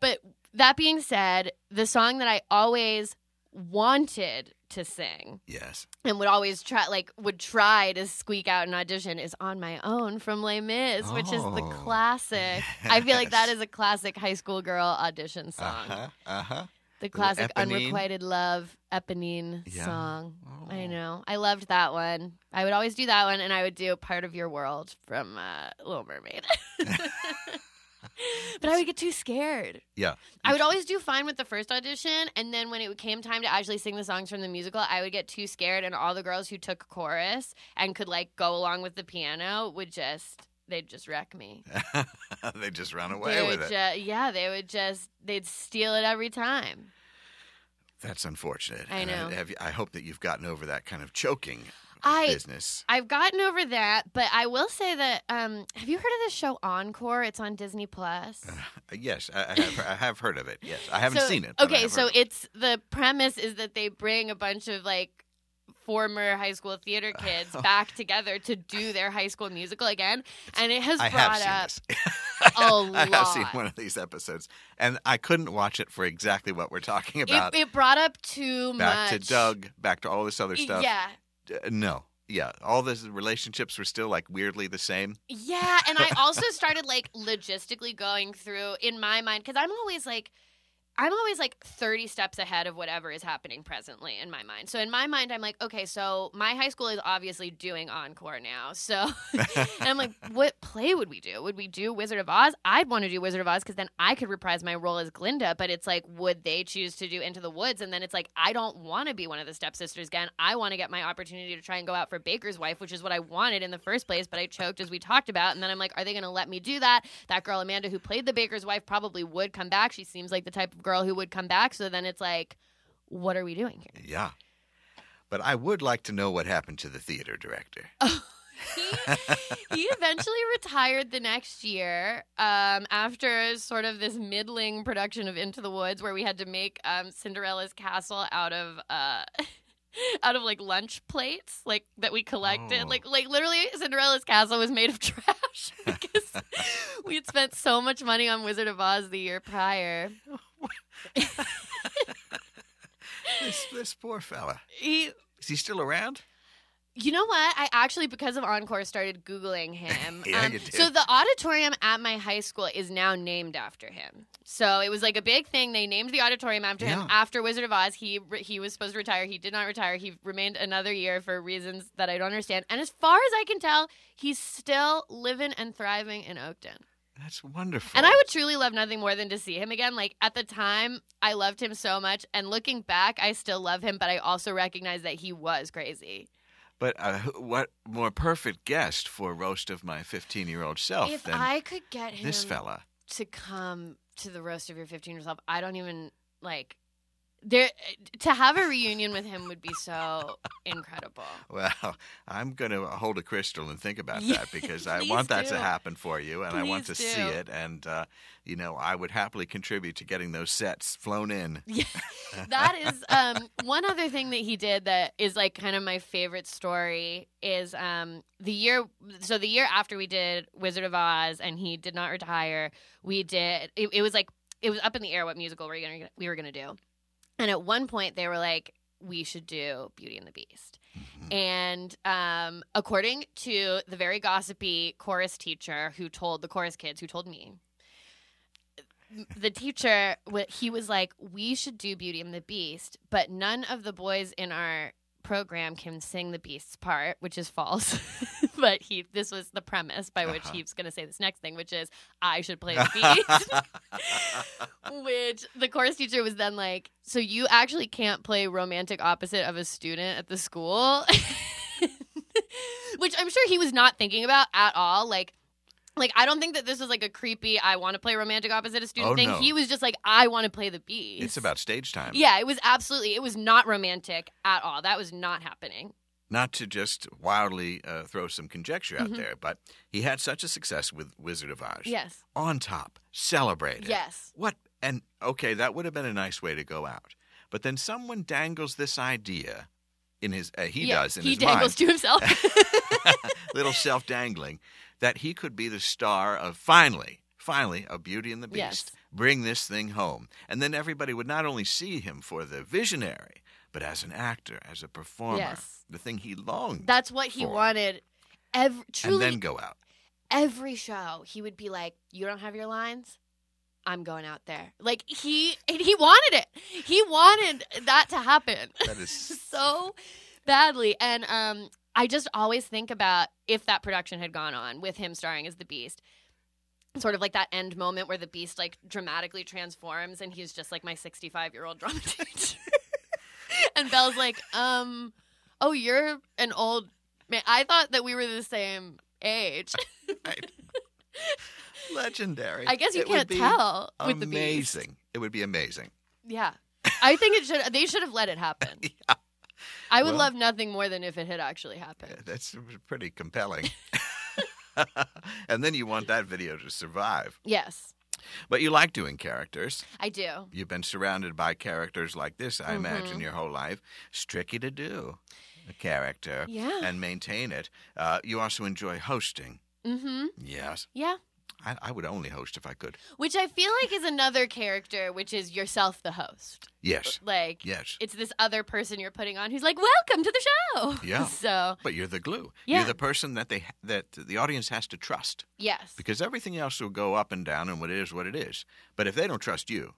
but that being said, the song that I always wanted to sing Yes. and would always try like would try to squeak out an audition is on my own from Les Mis, which is the Oh, classic. I feel like that is a classic high school girl audition Uh song. huh. Uh huh. The classic Eponine. unrequited love Eponine Yeah. song. I Oh. know. I loved that one. I would always do that one, and I would do Part of Your World from uh, Little Mermaid. <laughs> but I would get too scared. Yeah. I would always do fine with the first audition, and then when it came time to actually sing the songs from the musical, I would get too scared, and all the girls who took chorus and could like go along with the piano would just they'd just wreck me. <laughs> they just run away they with it. ju- yeah, they would just they'd steal it every time. That's unfortunate. I know. you, I hope that you've gotten over that kind of choking. I business. I've gotten over that, but I will say that um, have you heard of the show Encore? It's on Disney Plus. Uh, yes, I, I, have, I have heard of it. Yes, I haven't So- seen it. Okay, so it. it's the premise is that they bring a bunch of like former high school theater <laughs> kids back together to do their high school musical again, and it has I brought have seen up <laughs> a <laughs> I have seen one of these episodes, and I couldn't watch it for exactly what we're talking about. it, it brought up too back much. Back to Doug, back to all this other stuff. Yeah, Uh, no, yeah, all the relationships were still like weirdly the same. Yeah, and I also started like logistically going through in my mind because I'm always like I'm always like 30 steps ahead of whatever is happening presently in my mind. So in my mind I'm like, okay, so my high school is obviously doing encore now. So <laughs> and I'm like, what play would we do? Would we do Wizard of Oz? I'd want to do Wizard of Oz because then I could reprise my role as Glinda, but it's like, would they choose to do Into the Woods? And then it's like, I don't want to be one of the stepsisters again. I want to get my opportunity to try and go out for Baker's Wife, which is what I wanted in the first place, but I choked as we talked about. And then I'm like, are they going to let me do that? That girl, Amanda, who played the Baker's Wife, probably would come back. She seems like the type of girl who would come back. So then it's like, what are we doing here? Yeah, but I would like to know what happened to the theater director. <laughs> he, he eventually retired the next year um, after sort of this middling production of Into the Woods, where we had to make um, Cinderella's castle out of. Uh, <laughs> Out of like lunch plates, like that we collected, Oh. like like literally, Cinderella's castle was made of <laughs> trash because we had spent so much money on Wizard of Oz the year prior. <laughs> this, this poor fella. He Is he still around? You know what? I actually, because of Encore, started Googling <laughs> him. Um, Yeah, you did. So the auditorium at my high school is now named after him. So it was like a big thing. They named the auditorium after him after Wizard of Oz. He he was supposed to retire. He did not retire. He remained another year for reasons that I don't understand. And as far as I can tell, he's still living and thriving in Oakton. That's wonderful. And I would truly love nothing more than to see him again. Like at the time, I loved him so much, and looking back, I still love him. But I also recognize that he was crazy. But uh, what more perfect guest for roast of my 15 year old self if than I could get him this fella? to come to the roast of your 15 yourself, I don't even like there to have a reunion with him would be so incredible. <laughs> Well, I'm going to hold a crystal and think about that because <laughs> I please want that to happen for you, and I want to Please see it. And uh, you know, I would happily contribute to getting those sets flown in. <laughs> Yeah, that is um, one other thing that he did that is like kind of my favorite story is um, the year. So the year after we did Wizard of Oz and he did not retire, we did. It, it was like it was up in the air what musical we were gonna we were gonna do, and at one point they were like, we should do Beauty and the Beast. And um, according to the very gossipy chorus teacher who told the chorus kids, who told me, the teacher he was like we should do beauty and the beast but none of the boys in our program can sing the beast's part which is false <laughs> but he this was the premise by which Uh-huh. he was going to say this next thing which is i should play the beast <laughs> <laughs> which the chorus teacher was then like so you actually can't play romantic opposite of a student at the school which i'm sure he was not thinking about at all like like I don't think that this was like a creepy I want to play romantic opposite a student Oh, thing. no. He was just like I want to play the beast. it's about stage time. Yeah, it was absolutely it was not romantic at all. That was not happening. Not to just wildly uh, throw some conjecture out Mhm. there, but he had such a success with Wizard of Oz. Yes. On top, celebrated. Yes. What? And okay, that would have been a nice way to go out. But then someone dangles this idea in his. Uh, he Yeah, does in he his dangles mind. to himself. <laughs> <laughs> little self dangling, that he could be the star of finally, finally, of Beauty and the Beast. Yes. Bring this thing home. And then everybody would not only see him for the visionary, but as an actor, as a performer, Yes. the thing he longed. That's what he For. wanted. Every truly, and then go out. every show he would be like, "You don't have your lines." I'm going out there. Like he and he wanted it. He wanted that to happen. That is <laughs> so badly. And um, I just always think about if that production had gone on with him starring as the Beast. Sort of like that end moment where the Beast like dramatically transforms and he's just like my 65 year old drama <laughs> teacher. and Belle's like, um, oh, you're an old man. I thought that we were the same age. right. legendary. I guess you It can't tell with the Beast. Amazing. It would be amazing. Yeah. I think it should. They should have let it happen. <laughs> I would Well- love nothing more than if it had actually happened. That's pretty compelling. <laughs> and then you want that video to survive. Yes, But you like doing characters. I do. You've been surrounded by characters like this, I imagine, Mhm. your whole life. It's tricky to do a character Yeah. and maintain it. Uh, you also enjoy hosting. Mm-hmm. Yes. Yeah. I, I would only host if I could. Which I feel like is another character, which is yourself, the host. Yes. Like, Yes. it's this other person you're putting on who's like, "Welcome to the show." Yeah. <laughs> So But you're the glue. Yeah. You're the person that they that the audience has to trust yes, because everything else will go up and down and what it is what it is. But if they don't trust you,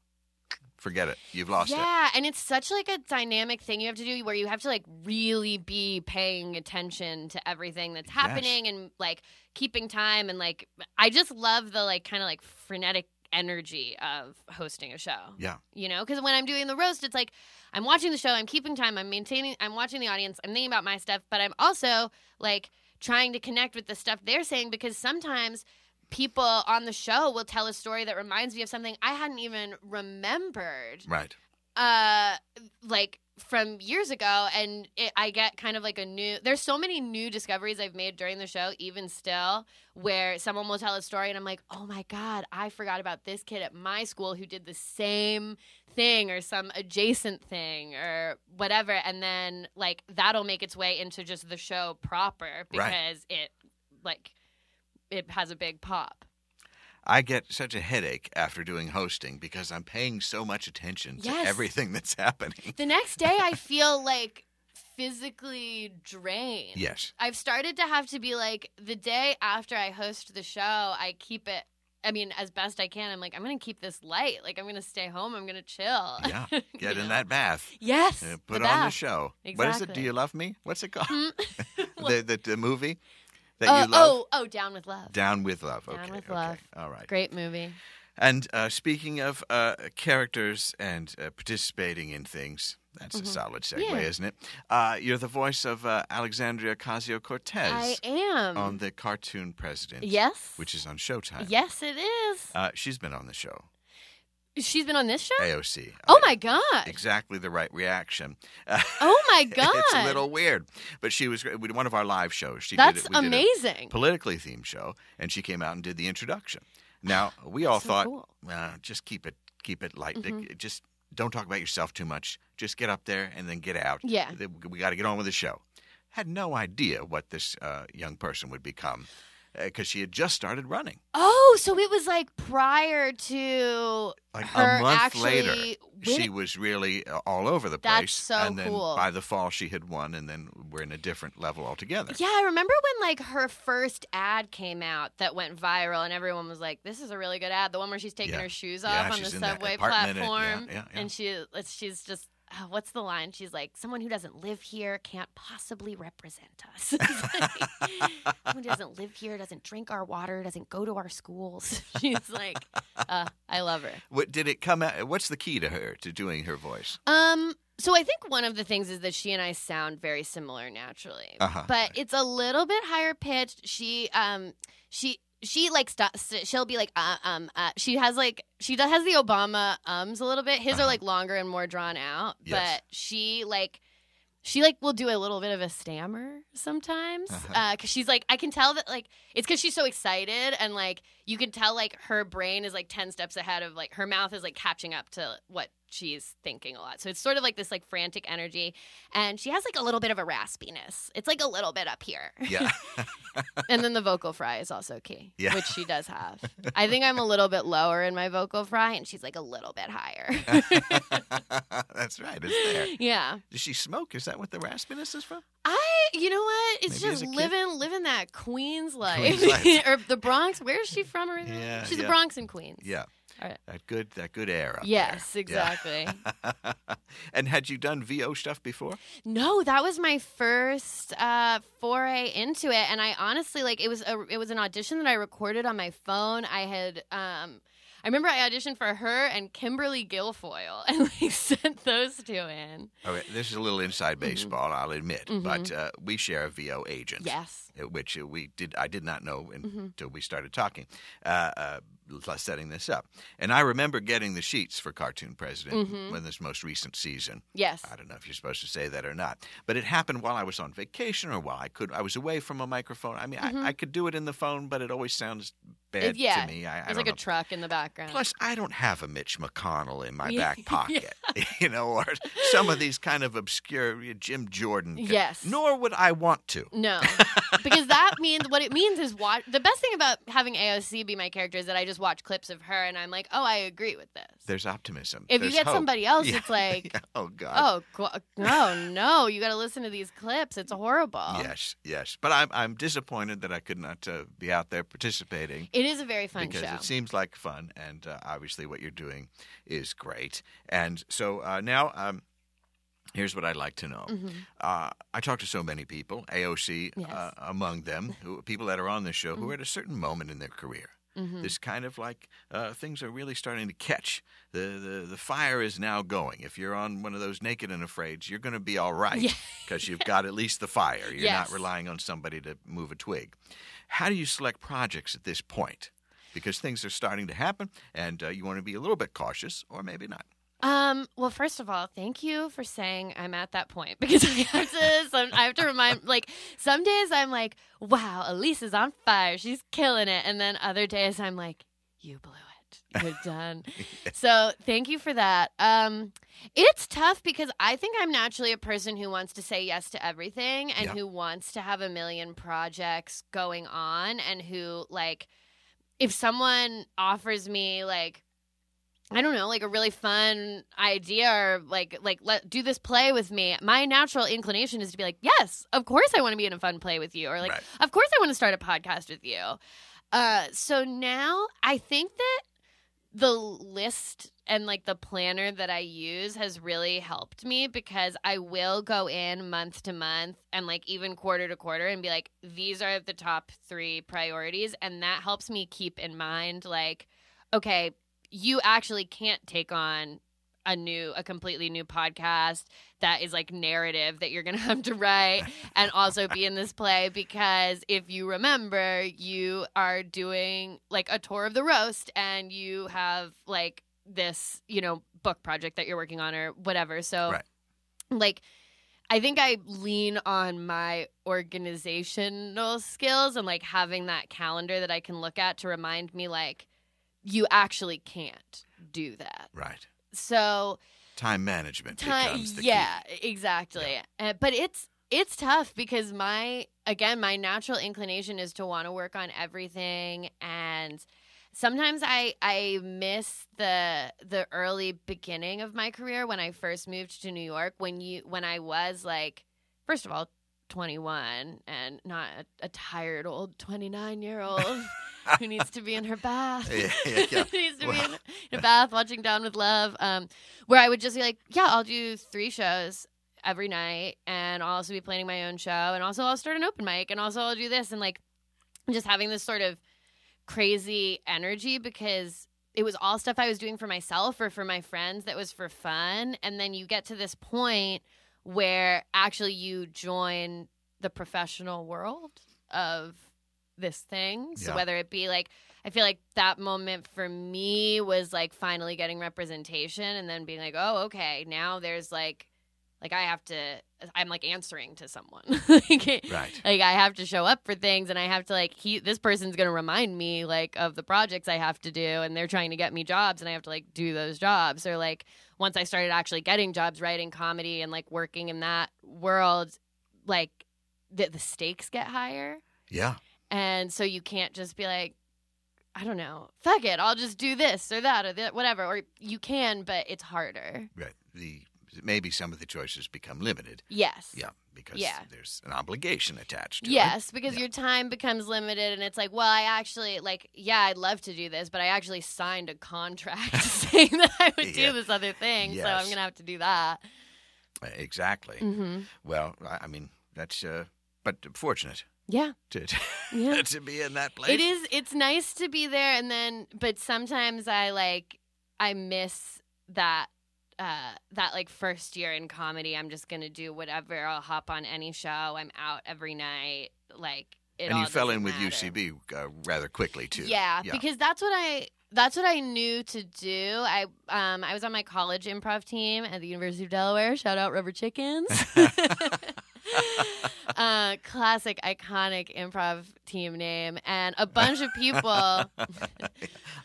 forget it. You've lost it. yeah, and it's such like a dynamic thing you have to do where you have to like really be paying attention to everything that's Yes. happening and like keeping time and like I just love the like kind of like frenetic energy of hosting a show. Yeah. You know, because when I'm doing the roast, it's like I'm watching the show, I'm keeping time, I'm maintaining, I'm watching the audience, I'm thinking about my stuff, but I'm also like trying to connect with the stuff they're saying because sometimes people on the show will tell a story that reminds me of something I hadn't even remembered. Right. uh like from years ago and it, i get kind of like a new there's so many new discoveries i've made during the show even still where someone will tell a story and i'm like oh my god i forgot about this kid at my school who did the same thing or some adjacent thing or whatever. And then like that'll make its way into just the show proper because it like it has a big pop I get such a headache after doing hosting because I'm paying so much attention to Yes. everything that's <laughs> happening. the next day i feel like physically drained Yes. I've started to have to be like the day after I host the show, I keep it. I mean, as best I can. I'm like, I'm gonna keep this light. Like, I'm gonna stay home. I'm gonna chill. Yeah. <laughs> Get in that bath. Yes. Uh, put on the bath. show. What is it? Do Exactly. you love me? What's it called? Hmm? <laughs> the, the the movie that oh, you love. oh, oh, down with love. Down with love. Down Okay. with okay. Love. All right. Great movie. And uh, speaking of uh, characters and uh, participating in things, that's a solid segue, Mm-hmm. Yeah. isn't it? Uh, you're the voice of uh, Alexandria Ocasio Cortez I am. on the cartoon President. yes. Which is on Showtime. Yes, it is. Uh, she's been on the show. She's been on this show. AOC. Oh Uh, my god. Exactly the right reaction. <laughs> Oh my god. it's a little weird, but she was great. We did one of our live shows. She That's did it. We did a amazing. politically themed show, and she came out and did the introduction. Now <sighs> we all So thought, cool. uh, just keep it keep it light. Mhm. Just don't talk about yourself too much. Just get up there and then get out. Yeah. We got to get on with the show. Had no idea what this uh, young person would become Uh, because she had just started running. Oh, so it was like prior to Like her a month later, she was really uh, all over the place. That's so and then cool. by the fall, she had won, and then we're in a different level altogether. Yeah, I remember when like her first ad came out that went viral, and everyone was like, "This is a really good ad." The one where she's taking Yeah. her shoes Yeah, off on the she's in that subway uh, yeah, platform, yeah, yeah. and she uh, she's just. Oh, what's the line? She's like, "Someone who doesn't live here can't possibly represent us. <laughs> Someone who doesn't live here, doesn't drink our water, doesn't go to our schools." <laughs> She's like, uh, "I love her." What did it come out? What's the key to her to doing her voice? Um, so I think one of the things is that she and I sound very similar naturally, Uh-huh. but it's a little bit higher pitched. She, um, she. She like st- st- she'll be like uh, um uh, she has like she does has the Obama ums a little bit his Uh-huh. are like longer and more drawn out Yes. but she like she like will do a little bit of a stammer sometimes Uh-huh. uh because she's like I can tell that like it's because she's so excited and like you can tell like her brain is like 10 steps ahead of like her mouth is like catching up to what she's thinking a lot so it's sort of like this like frantic energy and she has like a little bit of a raspiness it's like a little bit up here Yeah. <laughs> <laughs> and then the vocal fry is also key Yeah. which she does have i think i'm a little bit lower in my vocal fry and she's like a little bit higher <laughs> That's right. It's there. yeah Does she smoke? Is that what the raspiness is from? I, you know what? It's Maybe just living living that Queens life, Queens life. or the Bronx. Where is she from originally? Yeah, She's yeah. the Bronx and Queens. Yeah. All right. That good. That good. Up Yes, there. exactly. Yeah. <laughs> and had you done VO stuff before? no, that was my first uh, foray into it, and I honestly like it was a it was an audition that I recorded on my phone. I had um. I remember I auditioned for her and Kimberly Guilfoyle <laughs> and like <laughs> sent those two in. Okay, this is a little inside baseball, I'll admit, but uh, we share a VO agent. Yes. uh, Which uh, we did, I did not know until we started talking, uh, uh, setting this up. And I remember getting the sheets for Cartoon President when this most recent season. Yes. I don't know if you're supposed to say that or not, but it happened while I was on vacation or while I could. I was away from a microphone. I mean, I, I could do it in the phone, but it always sounds yeah. to me. I, I There's don't like know. a truck in the background. Plus, I don't have a Mitch McConnell in my <laughs> back pocket, <laughs> you know, or some of these kind of obscure Jim Jordan. Yes. Nor would I want to. No, <laughs> because that means what it means is watch. The best thing about having AOC be my character is that I just watch clips of her and I'm like, oh, I agree with this. There's optimism. if you get hope. somebody else, Yeah. it's <laughs> like, oh God. oh, no, no, you got to listen to these clips. It's horrible. Yes, yes. But I'm I'm disappointed that I could not uh, be out there participating. It is a very fun because show. it seems like fun, and uh, obviously what you're doing is great. And so uh, now, um, here's what I'd like to know. Uh, I talk to so many people, AOC Mm-hmm. Yes. uh, among them, who, people that are on this show who are at a certain moment in their career. Mm-hmm. This kind of like uh, things are really starting to catch. The, the the fire is now going. If you're on one of those naked and afraid, you're going to be all right Yeah. because you've got at least the fire. You're Yes. not relying on somebody to move a twig. How do you select projects at this point? Because things are starting to happen, and uh, you want to be a little bit cautious, or maybe not. Um. Well, first of all, thank you for saying I'm at that point <laughs> because I have to. Some, I have to remind. Like some days I'm like, "Wow, Alise is on fire. She's killing it," and then other days I'm like, "You blew it. You're done." <laughs> So thank you for that. Um, it's tough because I think I'm naturally a person who wants to say yes to everything and Yeah. who wants to have a million projects going on and who like, if someone offers me like I don't know, like a really fun idea or like like let do this play with me. My natural inclination is to be like, "Yes, of course I want to be in a fun play with you." Or like, Right. "Of course I want to start a podcast with you." Uh so now I think that the list and like the planner that I use has really helped me because I will go in month to month and like even quarter to quarter and be like, these are the top three priorities. And that helps me keep in mind, like, okay, you actually can't take on a new a completely new podcast that is like narrative that you're gonna <laughs> have to write and also be in this play because if you remember you are doing like a tour of the roast and you have like this you know book project that you're working on or whatever so Right. like I think I lean on my organizational skills and like having that calendar that I can look at to remind me like you actually can't do that. Right. So Time management time, becomes the yeah, key. exactly. Uh, but it's it's tough because my again my natural inclination is to want to work on everything and sometimes I I miss the the early beginning of my career when I first moved to New York when you when I was like first of all 21 and not a, a tired old 29 year old <laughs> who needs to be in her bath Yeah, yeah, <laughs> yeah. needs to be Well- in, in a bath watching Down with Love um where I would just be like yeah I'll do three shows every night and I'll also be planning my own show and also I'll start an open mic and also I'll do this and like just having this sort of crazy energy because it was all stuff I was doing for myself or for my friends that was for fun. And then you get to this point where actually you join the professional world of this thing. So Yeah. whether it be like, I feel like that moment for me was like finally getting representation and then being like, oh, okay, now there's like, like I have to, I'm like answering to someone. <laughs> like, Right. like I have to show up for things and I have to like he this person's going to remind me like of the projects I have to do and they're trying to get me jobs and I have to like do those jobs or like once I started actually getting jobs writing comedy and like working in that world like the, the stakes get higher Yeah. and so you can't just be like I don't know fuck it I'll just do this or that or that whatever or you can but it's harder Right. The maybe some of the choices become limited. yes Yeah, because Yeah. there's an obligation attached to it. Yes, because Yeah. your time becomes limited, and it's like, well, I actually like, yeah, I'd love to do this, but I actually signed a contract <laughs> saying that I would do this other thing, so I'm gonna have to do that. Exactly. Mm-hmm. Well, I I mean, that's uh, but fortunate Yeah. to Yeah. <laughs> to be in that place. It is it's nice to be there and then but sometimes I like I miss that uh that like first year in comedy I'm just to do whatever. I'll hop on any show. I'm out every night like it and you fell in with matter. UCB uh, rather quickly too. Yeah, because that's what I that's what I knew to do. I um I was on my college improv team at the University of Delaware. Shout out Rubber Chickens. <laughs> <laughs> uh, classic, iconic improv team name, and a bunch of people. <laughs>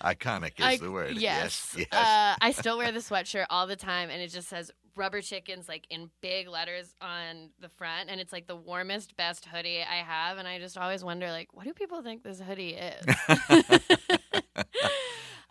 iconic is I- the word. Yes, yes. yes. Uh, I still wear the sweatshirt all the time, and it just says "Rubber Chickens" like in big letters on the front, and it's like the warmest, best hoodie I have, and I just always wonder, like, what do people think this hoodie is? <laughs> <laughs>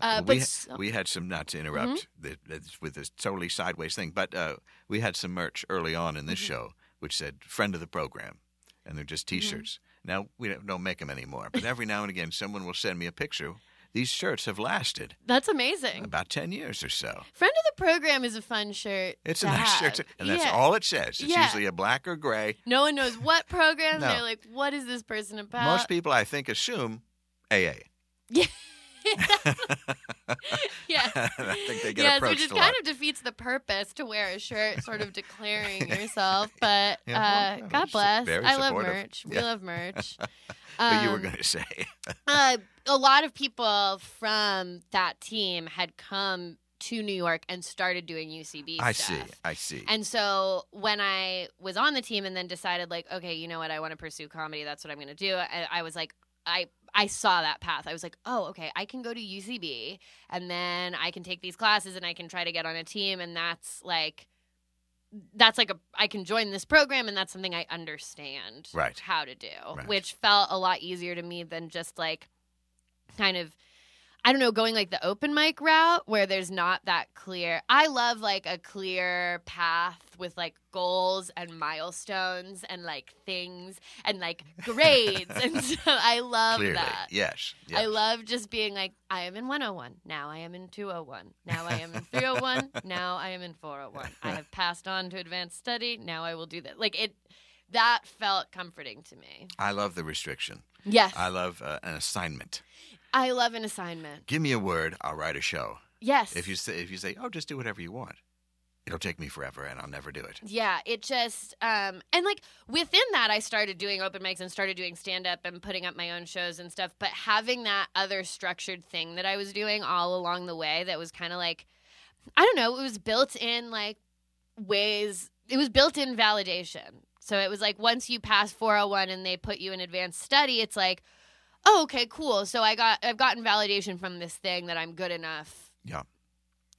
uh, but we, so- we had some not to interrupt the, that's with this totally sideways thing, but uh, we had some merch early on in this Mm-hmm. show which said "friend of the program," and they're just mm-hmm. T-shirts. Now we don't, don't make them anymore, but every now and again, someone will send me a picture. These shirts have lasted that's amazing. about ten years or so. Friend of the program is a fun shirt. It's a nice have. shirt, and that's Yeah. all it says. It's Yeah. usually a black or gray. No one knows what program. No. They're like, what is this person about? Most people, I think, assume AA. <laughs> Yeah. <laughs> <laughs> <laughs> I think they get yes, approached which a lot. kind of defeats the purpose to wear a shirt, sort of declaring <laughs> yourself. But Yeah, uh, well, God bless. I love merch. We love merch. But you were Um, going to say, uh, a lot of people from that team had come to New York and started doing UCB I stuff. see, I see. And so when I was on the team and then decided like, okay, you know what, I want to pursue comedy. That's what I'm going to do. I, I was like, I I saw that path. I was like, oh, okay, I can go to UCB and then I can take these classes and I can try to get on a team and that's like that's like a I can join this program and that's something I understand Right. how to do, Right. which felt a lot easier to me than just like kind of I don't know, going like the open mic route where there's not that clear. I love like a clear path with like goals and milestones and like things and like grades. and <laughs> so I love Clearly, that. yes, yes. I love just being like, I am in 101. Now I am in 201. Now I am in 301. <laughs> now I am in 401. I have <laughs> passed on to advanced study. Now I will do that. Like it, that felt comforting to me. I love the restriction. Yes. I love uh, an assignment. I love an assignment. Give me a word, I'll write a show. Yes. If you say, if you say, oh, just do whatever you want, it'll take me forever, and I'll never do it. Yeah, it just um and like within that I started doing open mics and started doing stand up and putting up my own shows and stuff, but having that other structured thing that I was doing all along the way that was kind of like I don't know, it was built in like ways it was built in validation. So it was like once you pass 401 and they put you in advanced study, it's like, "Oh, okay, cool. So I got I've gotten validation from this thing that I'm good enough Yeah.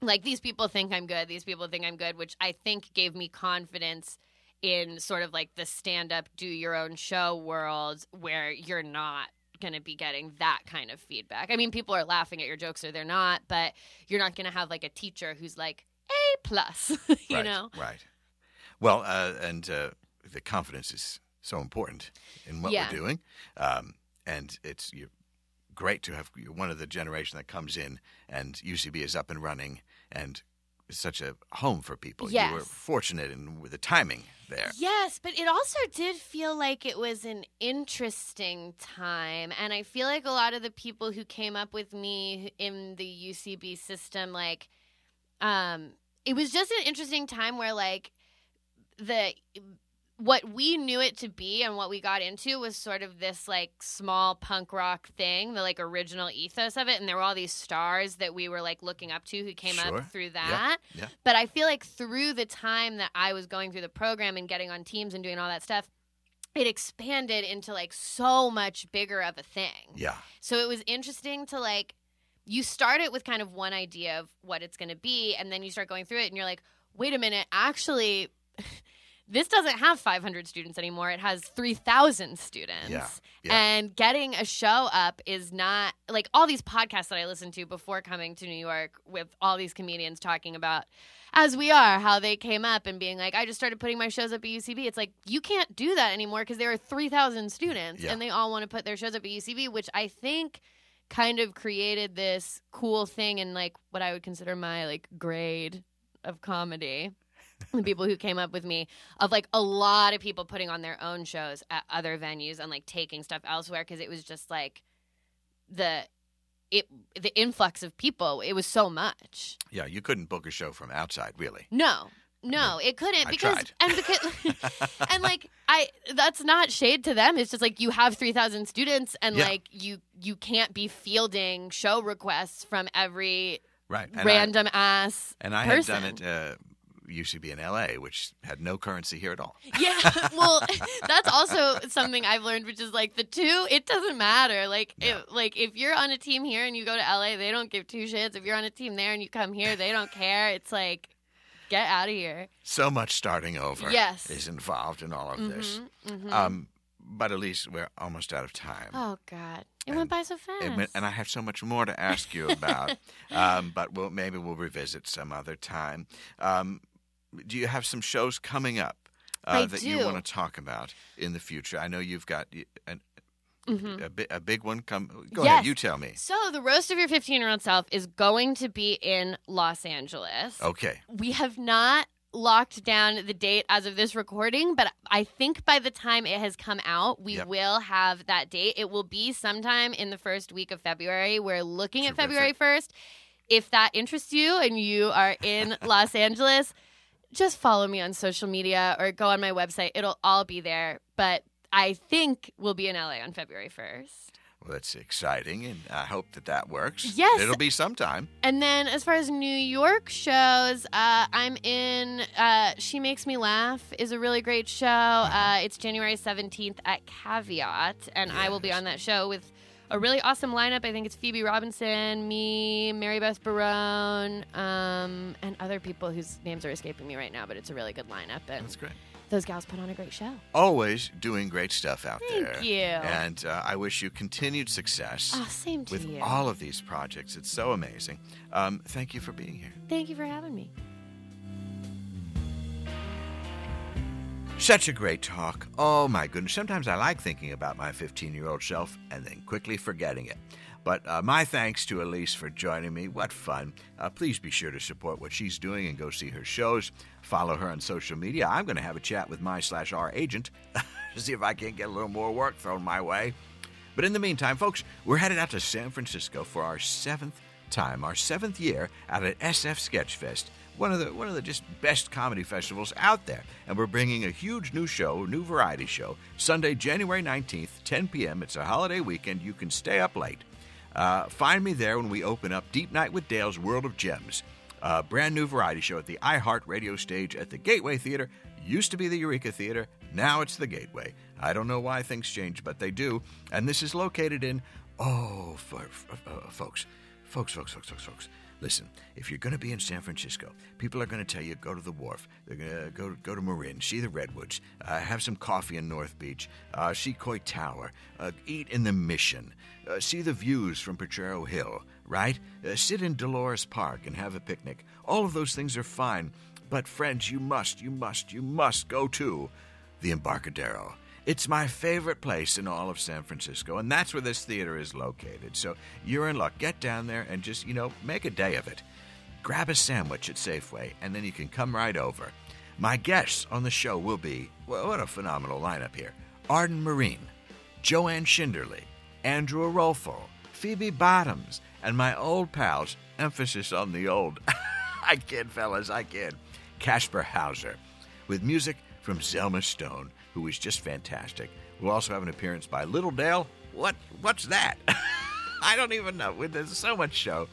like these people think I'm good, these people think I'm good, which I think gave me confidence in sort of like the stand up, do your own show world where you're not going to be getting that kind of feedback. I mean, people are laughing at your jokes or they're not, but you're not going to have like a teacher who's like A plus, <laughs> you right, know? Right. Well, uh, and uh, the confidence is so important in what Yeah. we're doing, um, and it's you great to have you're one of the generation that comes in, and UCB is up and running, and it's such a home for people. You were fortunate in with the timing there. Yes, but it also did feel like it was an interesting time. And I feel like a lot of the people who came up with me in the UCB system, like, um, it was just an interesting time where, like, the what we knew it to be and what we got into was sort of this like small punk rock thing, the like original ethos of it. And there were all these stars that we were like looking up to who came Sure. up through that. yeah. But I feel like through the time that I was going through the program and getting on teams and doing all that stuff, it expanded into like so much bigger of a thing. Yeah. So it was interesting to like you start it with kind of one idea of what it's going to be and then you start going through it and you're like, "Wait a minute, actually <laughs> this doesn't have 500 students anymore. It has 3,000 students." Yeah, yeah. And getting a show up is not like all these podcasts that I listened to before coming to New York with all these comedians talking about as we are, how they came up and being like, I just started putting my shows up at UCB. It's like, you can't do that anymore because there are 3,000 students Yeah. and they all want to put their shows up at UCB, which I think kind of created this cool thing in like what I would consider my like grade of comedy. <laughs> the people who came up with me of like a lot of people putting on their own shows at other venues and like taking stuff elsewhere because it was just like the it the influx of people it was so much Yeah, you couldn't book a show from outside, really. no no it couldn't I because tried. <laughs> and because <laughs> and like i that's not shade to them it's just like you have 3000 students and Yeah. like you you can't be fielding show requests from every Right. And I, random ass and I person. had done it uh, UCB in LA, which had no currency here at all. <laughs> Yeah, well, <laughs> that's also something I've learned, which is like the two. It doesn't matter. Like, if, like if you're on a team here and you go to LA, they don't give two shits. If you're on a team there and you come here, they don't care. It's like, get out of here. So much starting over Yes. is involved in all of this. Mhm, mhm. Um, but at least we're almost out of time. oh God, it and- went by so fast. And, and I have so much more to ask you about, <laughs> um, but we'll, maybe we'll revisit some other time. Um, do you have some shows coming up uh, that you want to talk about in the future? I know you've got an, Mhm. a, bi- a big one. Come, go Yes. ahead. You tell me. So the roast of your 15 year old self is going to be in Los Angeles. Okay. We have not locked down the date as of this recording, but I think by the time it has come out, we Yep. will have that date. It will be sometime in the first week of February. We're looking at February 1st. If that interests you and you are in <laughs> Los Angeles, just follow me on social media or go on my website. It'll all be there. But I think we'll be in LA on February 1st. Well, that's exciting, and I hope that that works. Yes. It'll be sometime. And then as far as New York shows, uh, I'm in uh, She Makes Me Laugh is a really great show. Uh, it's January 17th at Caveat, and I will be on that show with a really awesome lineup. I think it's Phoebe Robinson, me, Mary Beth Barone, um, and other people whose names are escaping me right now, but it's a really good lineup. And That's great. those gals put on a great show. Always doing great stuff out Thank there. Thank you. And uh, I wish you continued success. Oh, same to with you. all of these projects. It's so amazing. Um, thank you for being here. Thank you for having me. Such a great talk. Oh my goodness. Sometimes I like thinking about my 15 year old self and then quickly forgetting it. But uh, my thanks to Alise for joining me. What fun. Uh, please be sure to support what she's doing and go see her shows. Follow her on social media. I'm going to have a chat with my slash our agent <laughs> to see if I can't get a little more work thrown my way. But in the meantime, folks, we're headed out to San Francisco for our seventh time, our seventh year at SF Sketchfest, one of the one of the just best comedy festivals out there. And we're bringing a huge new show, new variety show, Sunday, January 19th, 10 p.m. It's a holiday weekend. You can stay up late. Uh, find me there when we open up Deep Night with Dale's World of Gems, a brand new variety show at the iHeart Radio stage at the Gateway Theater. Used to be the Eureka Theater, now it's the Gateway. I don't know why things change, but they do. And this is located in, oh, for, for, uh, folks, folks, folks, folks, folks, folks. Listen, if you're going to be in San Francisco, people are going to tell you go to the wharf. They're going to go go to Marin, see the redwoods, uh, have some coffee in North Beach, uh, see Coit Tower, uh, eat in the Mission, uh, see the views from Potrero Hill. Right? Uh, sit in Dolores Park and have a picnic. All of those things are fine, but friends, you must, you must, you must go to the Embarcadero. It's my favorite place in all of San Francisco, and that's where this theater is located. So you're in luck. Get down there and just, you know, make a day of it. Grab a sandwich at Safeway, and then you can come right over. My guests on the show will be, well, what a phenomenal lineup here Arden Myrin, Joanne Schinderly, Andrew Orolfo, Phoebe Bottoms, and my old pals, emphasis on the old. <laughs> I kid, fellas, I kid. Kasper Hauser, with music from Zelma Stone, who is just fantastic. We'll also have an appearance by Little Dale. What? What's that? <laughs> I don't even know. There's so much show.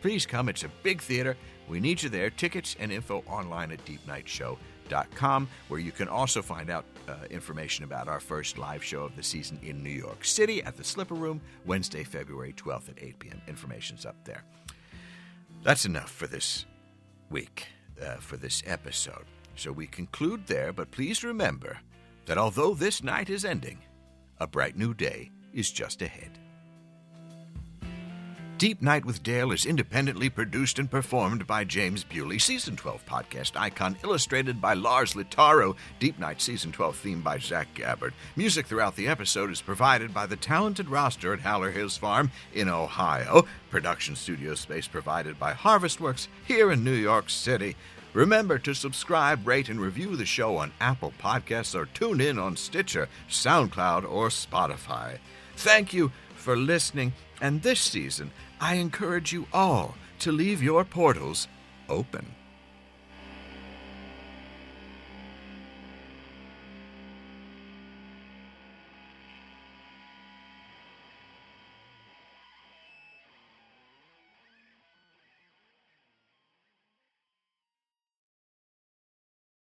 Please come. It's a big theater. We need you there. Tickets and info online at deepnightshow.com, where you can also find out uh, information about our first live show of the season in New York City at the Slipper Room, Wednesday, February 12th at 8 p.m. Information's up there. That's enough for this week, uh, for this episode. So we conclude there, but please remember that although this night is ending, a bright new day is just ahead. Deep Night with Dale is independently produced and performed by James Bewley, Season 12 podcast icon, illustrated by Lars Litaro, Deep Night Season 12 theme by Zach Gabbard. Music throughout the episode is provided by the talented roster at Howler Hills Farm in Ohio. Production studio space provided by Harvestworks here in New York City. Remember to subscribe, rate, and review the show on Apple Podcasts or tune in on Stitcher, SoundCloud, or Spotify. Thank you for listening, and this season I encourage you all to leave your portals open.